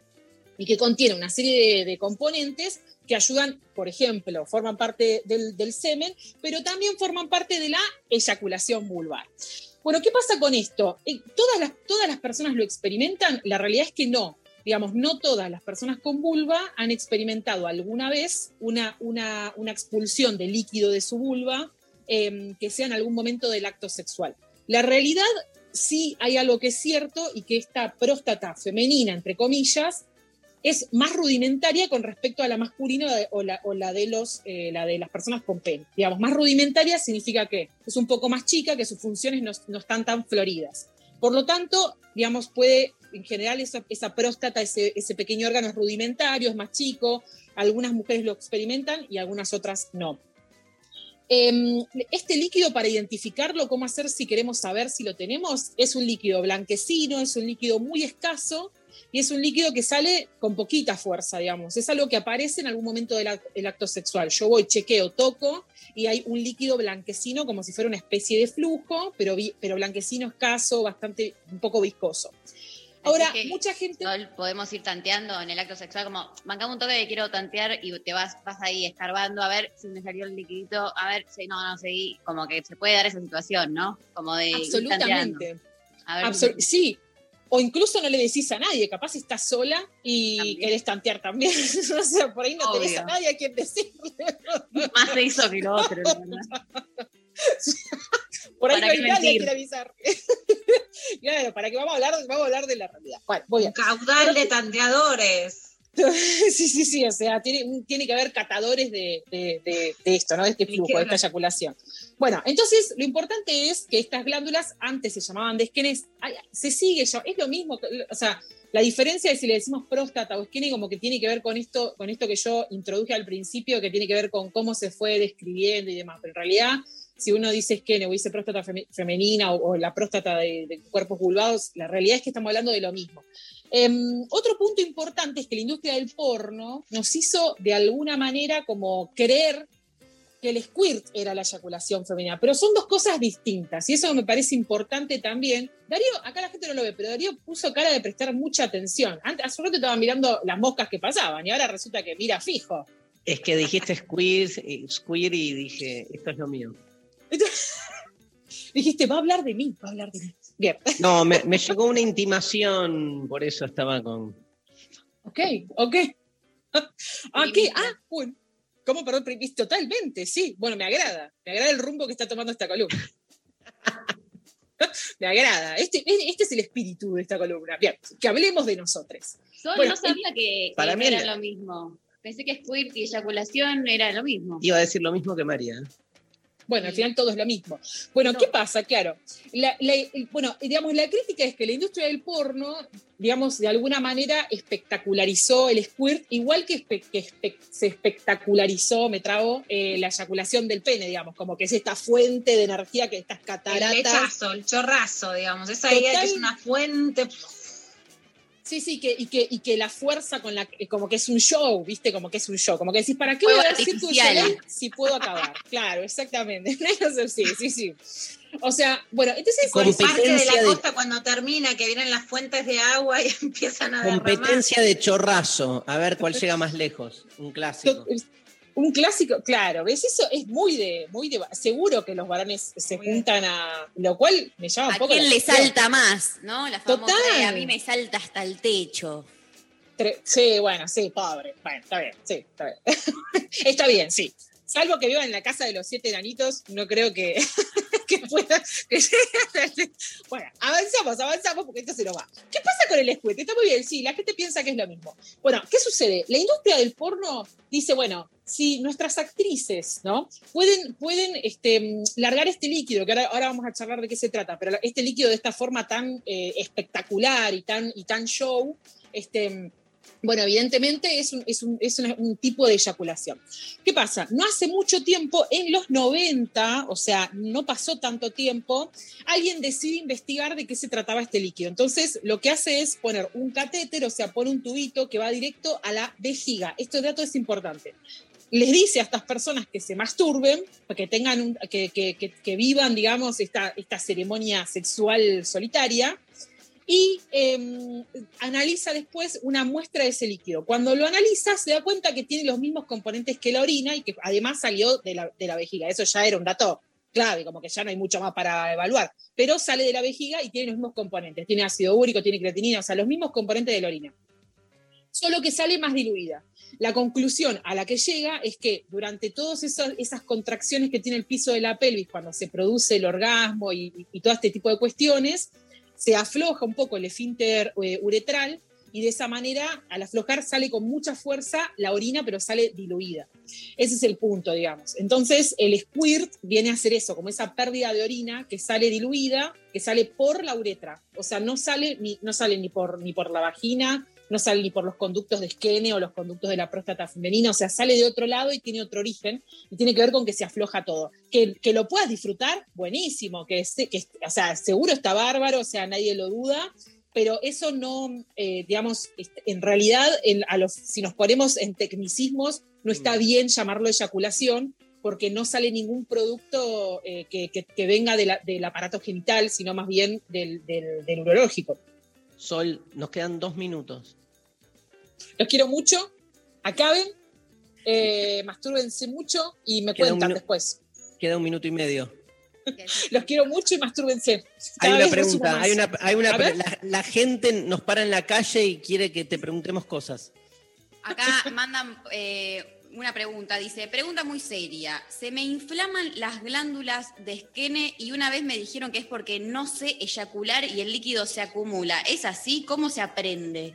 y que contiene una serie de, de componentes que ayudan, por ejemplo, forman parte del, del semen, pero también forman parte de la eyaculación vulvar. Bueno, ¿qué pasa con esto? Eh, ¿Todas las, ¿Todas las personas lo experimentan? La realidad es que no. Digamos, no todas las personas con vulva han experimentado alguna vez una, una, una expulsión de líquido de su vulva eh, que sea en algún momento del acto sexual. La realidad sí hay algo que es cierto y que esta próstata femenina, entre comillas, es más rudimentaria con respecto a la masculina o la, de, los, eh, la de las personas con pene. Digamos, más rudimentaria significa que es un poco más chica, que sus funciones no, no están tan floridas. Por lo tanto, digamos, puede, en general, esa, esa próstata, ese, ese pequeño órgano es rudimentario, es más chico, algunas mujeres lo experimentan y algunas otras no. Em, este líquido, para identificarlo, cómo hacer si queremos saber si lo tenemos, es un líquido blanquecino, es un líquido muy escaso y es un líquido que sale con poquita fuerza, digamos. Es algo que aparece en algún momento del act- el acto sexual. Yo voy, chequeo, toco y hay un líquido blanquecino como si fuera una especie de flujo, pero, pero blanquecino escaso, bastante, un poco viscoso. Ahora, mucha gente... Podemos ir tanteando en el acto sexual, como, bancame un toque que quiero tantear y te vas, vas ahí escarbando a ver si me salió el liquidito, a ver si no, no seguí. Como que se puede dar esa situación, ¿no? Como de. Absolutamente. A ver, Absol- sí. O incluso no le decís a nadie, capaz estás sola y querés tantear también. o sea, por ahí no tenés a Obvio. nadie a quien decirle. más se hizo que lo otro, la verdad. Por ahí ¿Para no hay nadie quien avisar. claro, para que vamos a hablar, vamos a hablar de la realidad. Bueno, voy a... Un caudal de tanteadores. sí, sí, sí, o sea, tiene, tiene que haber catadores de, de- de- de esto, ¿no? De este flujo, de esta eyaculación. Bueno, entonces lo importante es que estas glándulas antes se llamaban desquenes, ay, se sigue, es lo mismo, o sea, la diferencia de si le decimos próstata o esquene como que tiene que ver con esto, con esto que yo introduje al principio, que tiene que ver con cómo se fue describiendo y demás, pero en realidad si uno dice esquene o dice próstata feme- femenina o, o la próstata de, de cuerpos vulvados, la realidad es que estamos hablando de lo mismo. Em, otro punto importante es que la industria del porno nos hizo de alguna manera como creer que el squirt era la eyaculación femenina, pero son dos cosas distintas y eso me parece importante también. Darío, acá la gente no lo ve, pero Darío puso cara de prestar mucha atención. Antes, hace un rato estaba mirando las moscas que pasaban y ahora resulta que mira fijo. Es que dijiste eh, squeer y dije, esto es lo mío. Dijiste, va a hablar de mí, va a hablar de mí. Bien. No, me, me llegó una intimación, por eso estaba con. Ok, ok. ¿A qué? Ah, bueno. ¿Cómo, perdón? Totalmente, sí. Bueno, me agrada. Me agrada el rumbo que está tomando esta columna. me agrada. Este, este es el espíritu de esta columna. Bien, que hablemos de nosotros. Sol Bueno, no sabía que, para que mí era lo mismo. Pensé que squirt y eyaculación era lo mismo. Iba a decir lo mismo que María. Bueno, al final todo es lo mismo. Bueno, ¿qué pasa? Claro, la- la- el- bueno, digamos, la crítica es que la industria del porno, digamos, de alguna manera espectacularizó el squirt, igual que, espe- que espe- se espectacularizó, me trago, eh, la eyaculación del pene, digamos, como que es esta fuente de energía que estas El cataratas. lechazo, el chorrazo, digamos. Esa idea de que es una fuente. Sí, sí, que, y, que, y que la fuerza con la que- como que es un show, ¿viste? Como que es un show. Como que decís, ¿para qué voy a. Soleil si puedo acabar? Claro, exactamente. sí, sí, sí. O sea, bueno, entonces. El parque de la de- costa cuando termina, que vienen las fuentes de agua y empiezan a derramar. Competencia de chorrazo. A ver cuál llega más lejos. Un clásico. Un clásico, claro, ¿ves? Eso es muy de, muy de. Seguro que los varones se juntan a. Lo cual me llama un ¿A poco. quién la le atención. salta más? ¿No? La famosa Total. de, a mí me salta hasta el techo. Tre- Sí, bueno, sí, pobre. Bueno, está bien, sí, está bien. está bien, sí. Salvo que viva en la casa de los siete enanitos, no creo que, que pueda. que bueno, avanzamos, avanzamos porque esto se nos va. ¿Qué pasa con el squid? Está muy bien, sí, la gente piensa que es lo mismo. Bueno, ¿qué sucede? La industria del porno dice, bueno, si nuestras actrices, ¿no? Pueden, pueden este, largar este líquido, que ahora, ahora vamos a charlar de qué se trata, pero este líquido de esta forma tan eh, espectacular y tan, y tan show, este, bueno, evidentemente es, un, es, un, es un tipo de eyaculación. ¿Qué pasa? No hace mucho tiempo, en los 90, o sea, no pasó tanto tiempo, alguien decide investigar de qué se trataba este líquido. Entonces, lo que hace es poner un catéter, o sea, pone un tubito que va directo a la vejiga. Este dato es importante. Les dice a estas personas que se masturben, que tengan que, que- que- que vivan, digamos, esta, esta ceremonia sexual solitaria, y eh, analiza después una muestra de ese líquido. Cuando lo analiza, se da cuenta que tiene los mismos componentes que la orina y que además salió de la, de la vejiga. Eso ya era un dato clave, como que ya no hay mucho más para evaluar. Pero sale de la vejiga y tiene los mismos componentes. Tiene ácido úrico, tiene creatinina, o sea, los mismos componentes de la orina. Solo que sale más diluida. La conclusión a la que llega es que durante todas esas, esas contracciones que tiene el piso de la pelvis, cuando se produce el orgasmo y, y- y todo este tipo de cuestiones, se afloja un poco el esfínter eh, uretral y de esa manera, al aflojar, sale con mucha fuerza la orina, pero sale diluida. Ese es el punto, digamos. Entonces, el squirt viene a hacer eso, como esa pérdida de orina que sale diluida, que sale por la uretra. O sea, no sale ni, no sale ni, por, ni por la vagina, no sale ni por los conductos de esquene o los conductos de la próstata femenina, o sea, sale de otro lado y tiene otro origen y tiene que ver con que se afloja todo. Que, que lo puedas disfrutar, buenísimo, que, se- que, o sea, seguro está bárbaro, o sea, nadie lo duda, pero eso no, eh, digamos, en realidad, en- a los, si nos ponemos en tecnicismos, no está bien llamarlo eyaculación, porque no sale ningún producto eh, que, que- que venga de la- del aparato genital, sino más bien del, del, del urológico. Sol, nos quedan dos minutos. Los quiero mucho, acaben, eh, mastúrbense mucho y me Queda cuentan después. Queda un minuto y medio. Los quiero mucho y mastúrbense. Hay una pregunta, hay una, hay una la gente nos para en la calle y quiere que te preguntemos cosas. Acá mandan eh, una pregunta, dice, pregunta muy seria, se me inflaman las glándulas de esquene y una vez me dijeron que es porque no sé eyacular y el líquido se acumula. ¿Es así? ¿Cómo se aprende?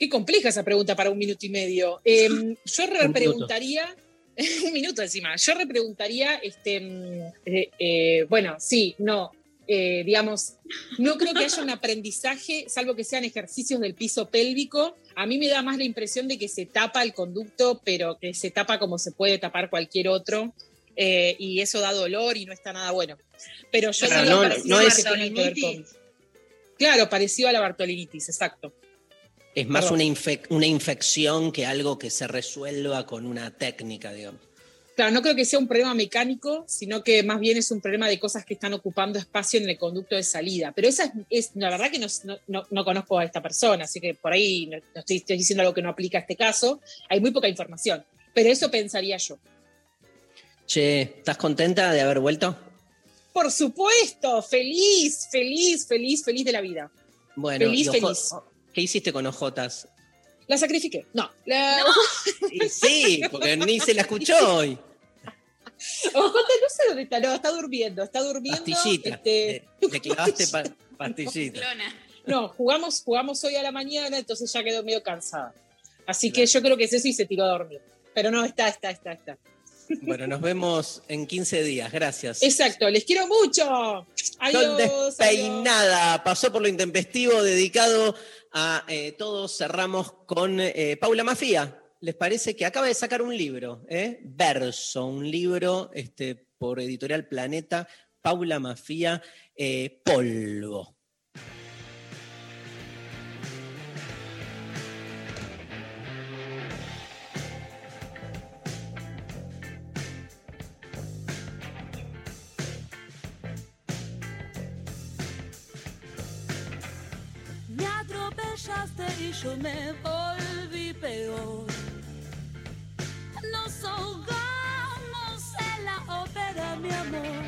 Qué compleja esa pregunta para un minuto y medio. Eh, yo repreguntaría, un minuto encima, yo repreguntaría, este, mm, eh, eh, bueno, sí, no, eh, digamos, no creo que haya un aprendizaje, salvo que sean ejercicios del piso pélvico. A mí me da más la impresión de que se tapa el conducto, pero que se tapa como se puede tapar cualquier otro. eh, y eso da dolor y no está nada bueno. Pero yo Claro, diría no- parecido no es- que tiene que ver con- Claro, parecido a la bartolinitis, exacto. Es más una, infec- una infección que algo que se resuelva con una técnica, digamos. Claro, no creo que sea un problema mecánico, sino que más bien es un problema de cosas que están ocupando espacio en el conducto de salida. Pero esa es, es- la verdad que no, no- no- no conozco a esta persona, así que por ahí no, no estoy, estoy diciendo algo que no aplica a este caso. Hay muy poca información, pero eso pensaría yo. Che, ¿estás contenta de haber vuelto? Por supuesto, feliz, feliz, feliz, feliz de la vida. Bueno, Feliz, feliz. ¿qué hiciste con ojotas? La sacrifiqué. No, la... Y sí, porque ni se la escuchó hoy. Ojota, no sé dónde está, no, está durmiendo, está durmiendo. Pastillita. este, Le, le clavaste pa- pastillita. No, jugamos, jugamos hoy a la mañana, entonces ya quedó medio cansada. Así que yo creo que es eso y se tiró a dormir. Pero no, está, está, está, está. Bueno, nos vemos en 15 días. Gracias. Exacto, les quiero mucho. Adiós. adiós. despeinada, pasó por lo intempestivo, dedicado a eh, todos. Cerramos con eh, Paula Mafía. ¿Les parece que acaba de sacar un libro? eh? Verso, un libro este, por Editorial Planeta. Paula Mafía, eh, Polvo. Y yo me volví peor. Nos ahogamos en la ópera, mi amor.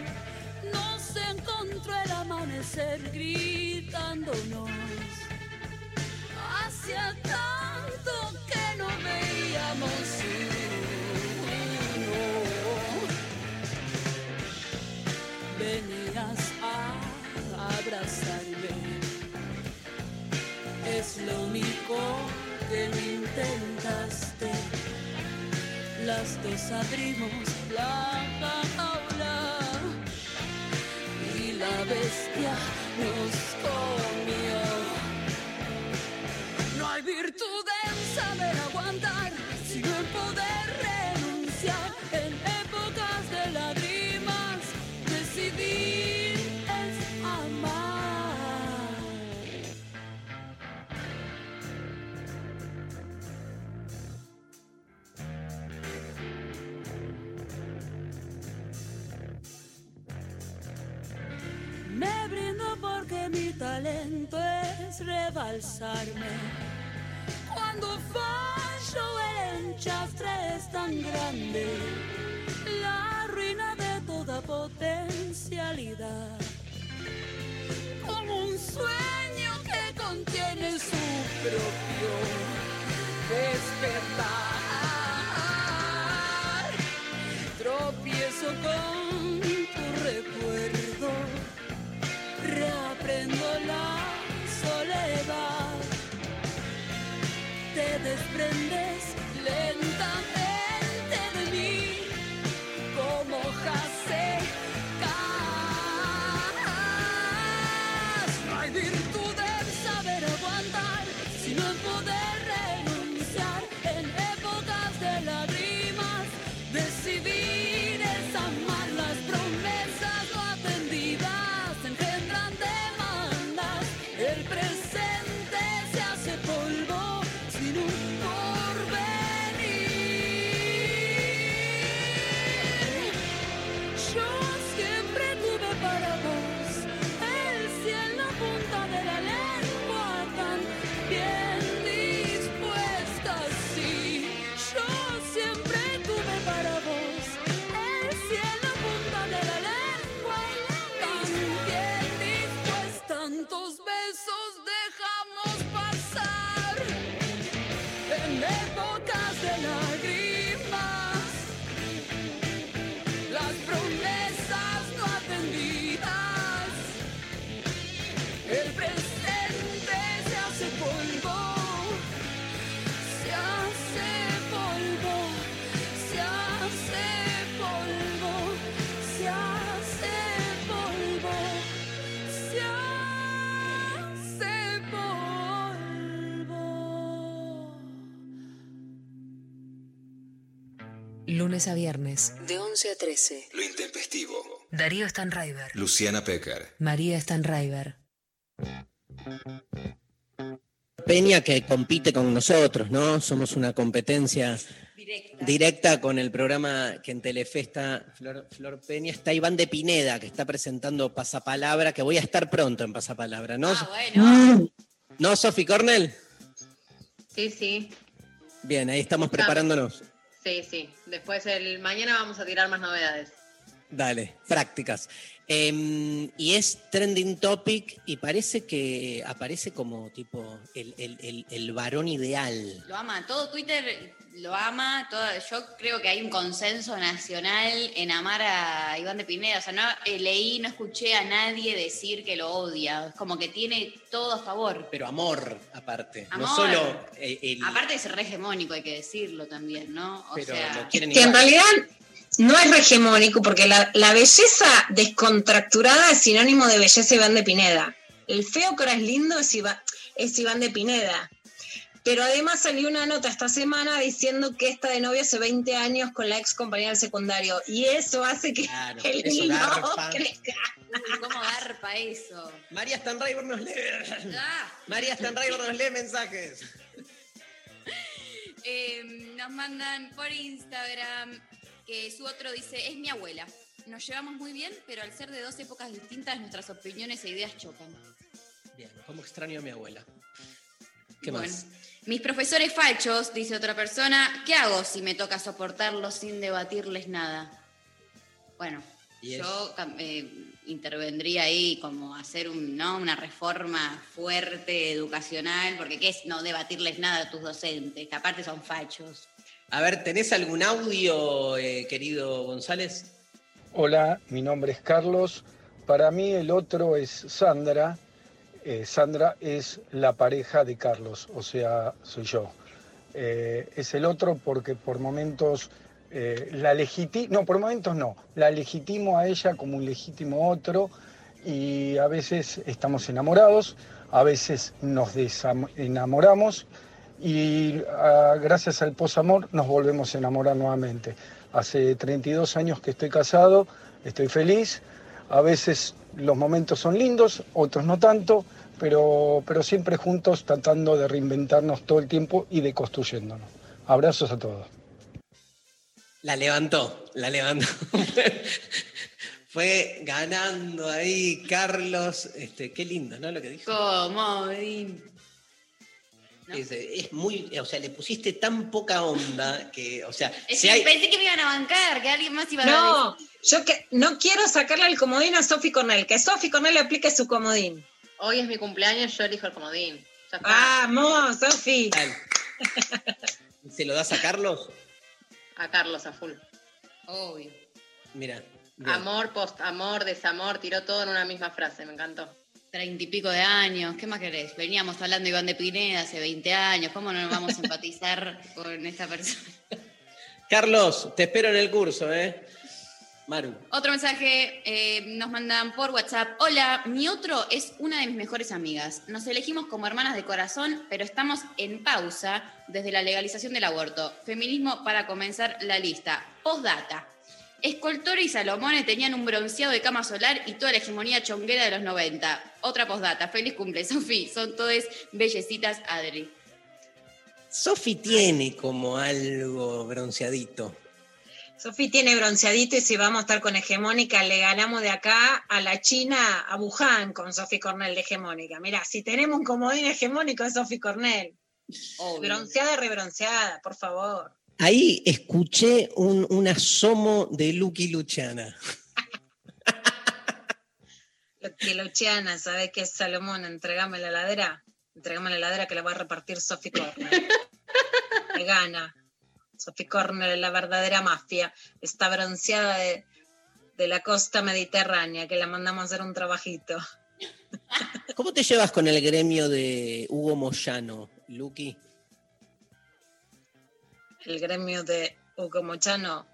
Nos encontró el amanecer gritándonos. Las dos abrimos la jaula y la bestia nos comió. No hay virtud en saber aguantar, sino en poder renunciar. Cuando fallo el enchastre es tan grande, Lunes a viernes. De 11 a 13. Lo intempestivo. Darío Stanraiver. Luciana Pecker. María Stanraiver. Peña que compite con nosotros, ¿no? Somos una competencia directa, con el programa que en Telefe está Flor, Flor Peña. Está Iván de Pineda, que está presentando Pasapalabra, que voy a estar pronto en Pasapalabra, ¿no? Ah, bueno. ¿No, Sofi Cornell? Sí, sí, Bien, ahí estamos preparándonos. Sí, sí. Después el mañana vamos a tirar más novedades. Dale, prácticas. Em, y es trending topic y parece que aparece como tipo el, el- el- el varón ideal. Lo ama, todo Twitter lo ama, todo- yo creo que hay un consenso nacional en amar a Iván de Pineda, o sea, no eh, leí, no escuché a nadie decir que lo odia, es como que tiene todo a favor. Pero amor, aparte. No solo el. Aparte es re hegemónico, hay que decirlo también, ¿no? O pero sea, lo quieren Que en realidad no es hegemónico, porque la, la belleza descontracturada es sinónimo de belleza Iván de Pineda. El feo que ahora es lindo es Iván, es Iván de Pineda. Pero además salió una nota esta semana diciendo que está de novio hace 20 años con la ex compañera del secundario. Y eso hace que Claro, el niño crezca. uy, ¿cómo garpa eso? María Stanraiver nos lee. Ah. María Stanraiver nos lee mensajes. Eh, nos mandan por Instagram que su otro dice, es mi abuela. Nos llevamos muy bien, pero al ser de dos épocas distintas, nuestras opiniones e ideas chocan. Bien, ¿cómo extraño a mi abuela? ¿Qué Bueno, más? Mis profesores fachos, dice otra persona, ¿qué hago si me toca soportarlos sin debatirles nada? Bueno, yo eh, intervendría ahí como hacer un, ¿no? una reforma fuerte, educacional, porque ¿qué es no debatirles nada a tus docentes? Que aparte son fachos. A ver, ¿tenés algún audio, eh, querido González? Hola, mi nombre es Carlos. Para mí el otro es Sandra. Eh, Sandra es la pareja de Carlos, o sea, soy yo. Eh, es el otro porque por momentos la legitimo, no, por momentos no, la legitimo a ella como un legítimo otro y a veces estamos enamorados, a veces nos desenamoramos y ah, gracias al posamor nos volvemos a enamorar nuevamente. Hace 32 años que estoy casado, estoy feliz, a veces los momentos son lindos, otros no tanto, pero, pero siempre juntos tratando de reinventarnos todo el tiempo y de construyéndonos. Abrazos a todos. La levantó, la levantó. Fue ganando ahí Carlos. Este, qué lindo, ¿no? Lo que dijo. Comodín. Es, es muy, o sea, le pusiste tan poca onda que, o sea, Es si que hay- pensé que me iban a bancar, que alguien más iba a No, yo que no quiero sacarle el comodín a Sofi Cornell, que Sofi Cornell le aplique su comodín. Hoy es mi cumpleaños, yo elijo el comodín. Vamos, Sofi. ¿se lo das a Carlos? A Carlos a full. Obvio. Mira. Amor, post amor, desamor, tiró todo en una misma frase, me encantó. Treinta y pico de años, ¿qué más querés? Veníamos hablando de Iván de Pineda hace 20 años, ¿cómo no nos vamos a empatizar con esta persona? Carlos, te espero en el curso, ¿eh? Maru. Otro mensaje eh, nos mandan por WhatsApp. Hola, mi otro es una de mis mejores amigas. Nos elegimos como hermanas de corazón, pero estamos en pausa desde la legalización del aborto. Feminismo para comenzar la lista. Postdata. Escoltore y Salomone tenían un bronceado de cama solar y toda la hegemonía chonguera de los 90. Otra postdata. Feliz cumple, Sofi. Son todas bellecitas, Adri. Sofi tiene como algo bronceadito. Sofi tiene bronceadito y si vamos a estar con hegemónica, le ganamos de acá a la China, a Wuhan con Sofi Cornell de hegemónica. Mira, si tenemos un comodín hegemónico es Sofi Cornell. Bronceada y rebronceada, por favor. Ahí escuché un, un asomo de Lucky Luciana. Que Luciana, ¿sabes qué es Salomón? Entregame la heladera. Entregame la heladera que la va a repartir Sofi Cornell. Que gana. Cornell es la verdadera mafia. Está bronceada de, de la costa mediterránea, que la mandamos a hacer un trabajito. ¿Cómo te llevas con el gremio de Hugo Moyano, Lucky? El gremio de Hugo Mochano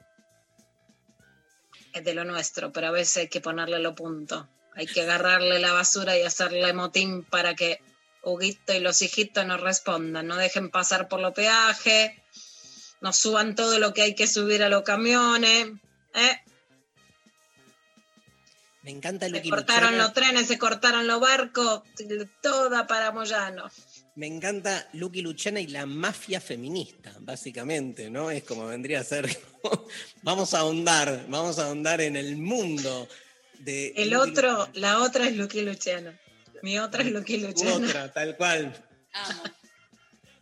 es de lo nuestro, pero a veces hay que ponerle lo punto. Hay que agarrarle la basura y hacerle motín para que Huguito y los hijitos no respondan, no dejen pasar por los peajes, nos suban todo lo que hay que subir a los camiones. ¿eh? Me encanta Se Lucky cortaron los trenes, se cortaron los barcos, toda para Moyano. Me encanta Lucky Luciana y la mafia feminista, básicamente, ¿no? Es como vendría a ser. vamos a ahondar, vamos a ahondar en el mundo de. El Lucky otro, la otra es Lucky Luciano. Mi otra es Lucky Luciana. Luciano. Otra, tal cual.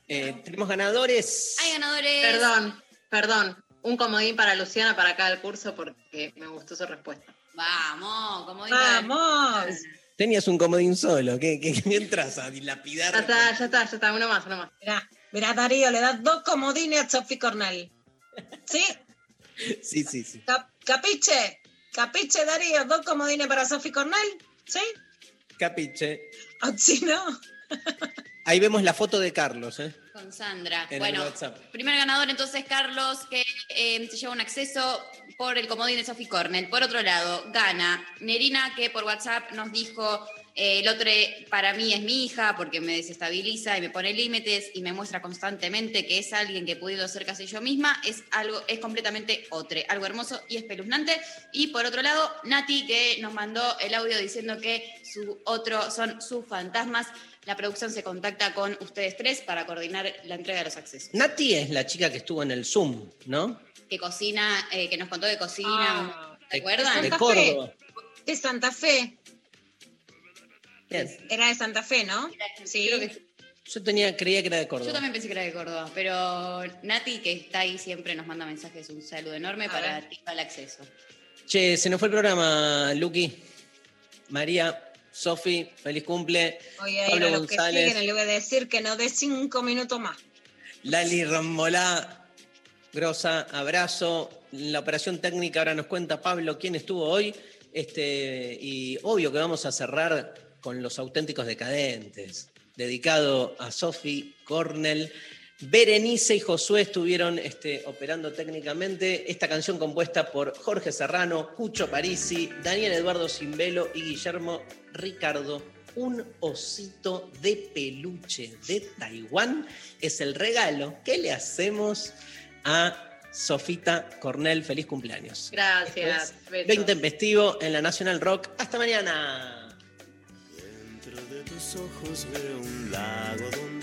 Eh, tenemos ganadores. Hay ganadores. Perdón, perdón. Un comodín para Luciana para acá del curso porque me gustó su respuesta. Vamos, como Vamos. Tenías un comodín solo, ¿qué, qué, qué entras a dilapidar? Ya está, ya está, ya está. Uno más, uno más. Mirá, mirá, Darío, le das dos comodines a Sophie Cornell. ¿Sí? Sí, sí, sí. Cap- ¿Capiche? ¿Capiche, Darío? ¿Dos comodines para Sophie Cornell? ¿Sí? Capiche. ¿O si no? Ahí vemos la foto de Carlos, ¿eh? Con Sandra. En bueno, primer ganador entonces Carlos, que eh, se lleva un acceso por el comodín de Sophie Cornell. Por otro lado, gana Nerina, que por WhatsApp nos dijo, eh, el otro para mí es mi hija porque me desestabiliza y me pone límites y me muestra constantemente que es alguien que he podido ser casi yo misma. Es algo, es completamente otro, algo hermoso y espeluznante. Y por otro lado, Nati, que nos mandó el audio diciendo que su otro son sus fantasmas. La producción se contacta con ustedes tres para coordinar la entrega de los accesos. Nati es la chica que estuvo en el Zoom, ¿no? Que cocina, eh, que nos contó de cocina. Ah, ¿Te de- acuerdan? de Santa Córdoba. Fe. De Santa Fe. Era de Santa Fe, ¿no? Sí. Yo tenía, creía que era de Córdoba. Yo también pensé que era de Córdoba, pero Nati, que está ahí siempre, nos manda mensajes, un saludo enorme para ti al acceso. Che, se nos fue el programa, Luqui. María, Sofi, feliz cumple. Pablo a los que González. siguen le voy a decir que no dé cinco minutos más. Lali Rambolá, grosa, abrazo. La operación técnica ahora nos cuenta Pablo quién estuvo hoy. Este, y obvio que vamos a cerrar con los auténticos decadentes, dedicado a Sophie Cornell. Berenice y Josué estuvieron este, operando técnicamente esta canción compuesta por Jorge Serrano, Cucho Parisi, Daniel Eduardo Simbelo y Guillermo Ricardo. Un osito de peluche de Taiwán es el regalo que le hacemos a Sofita Cornell. Feliz cumpleaños. Gracias. Lo besos. intempestivo en la National Rock. Hasta mañana. Dentro de tus ojos veo un lago donde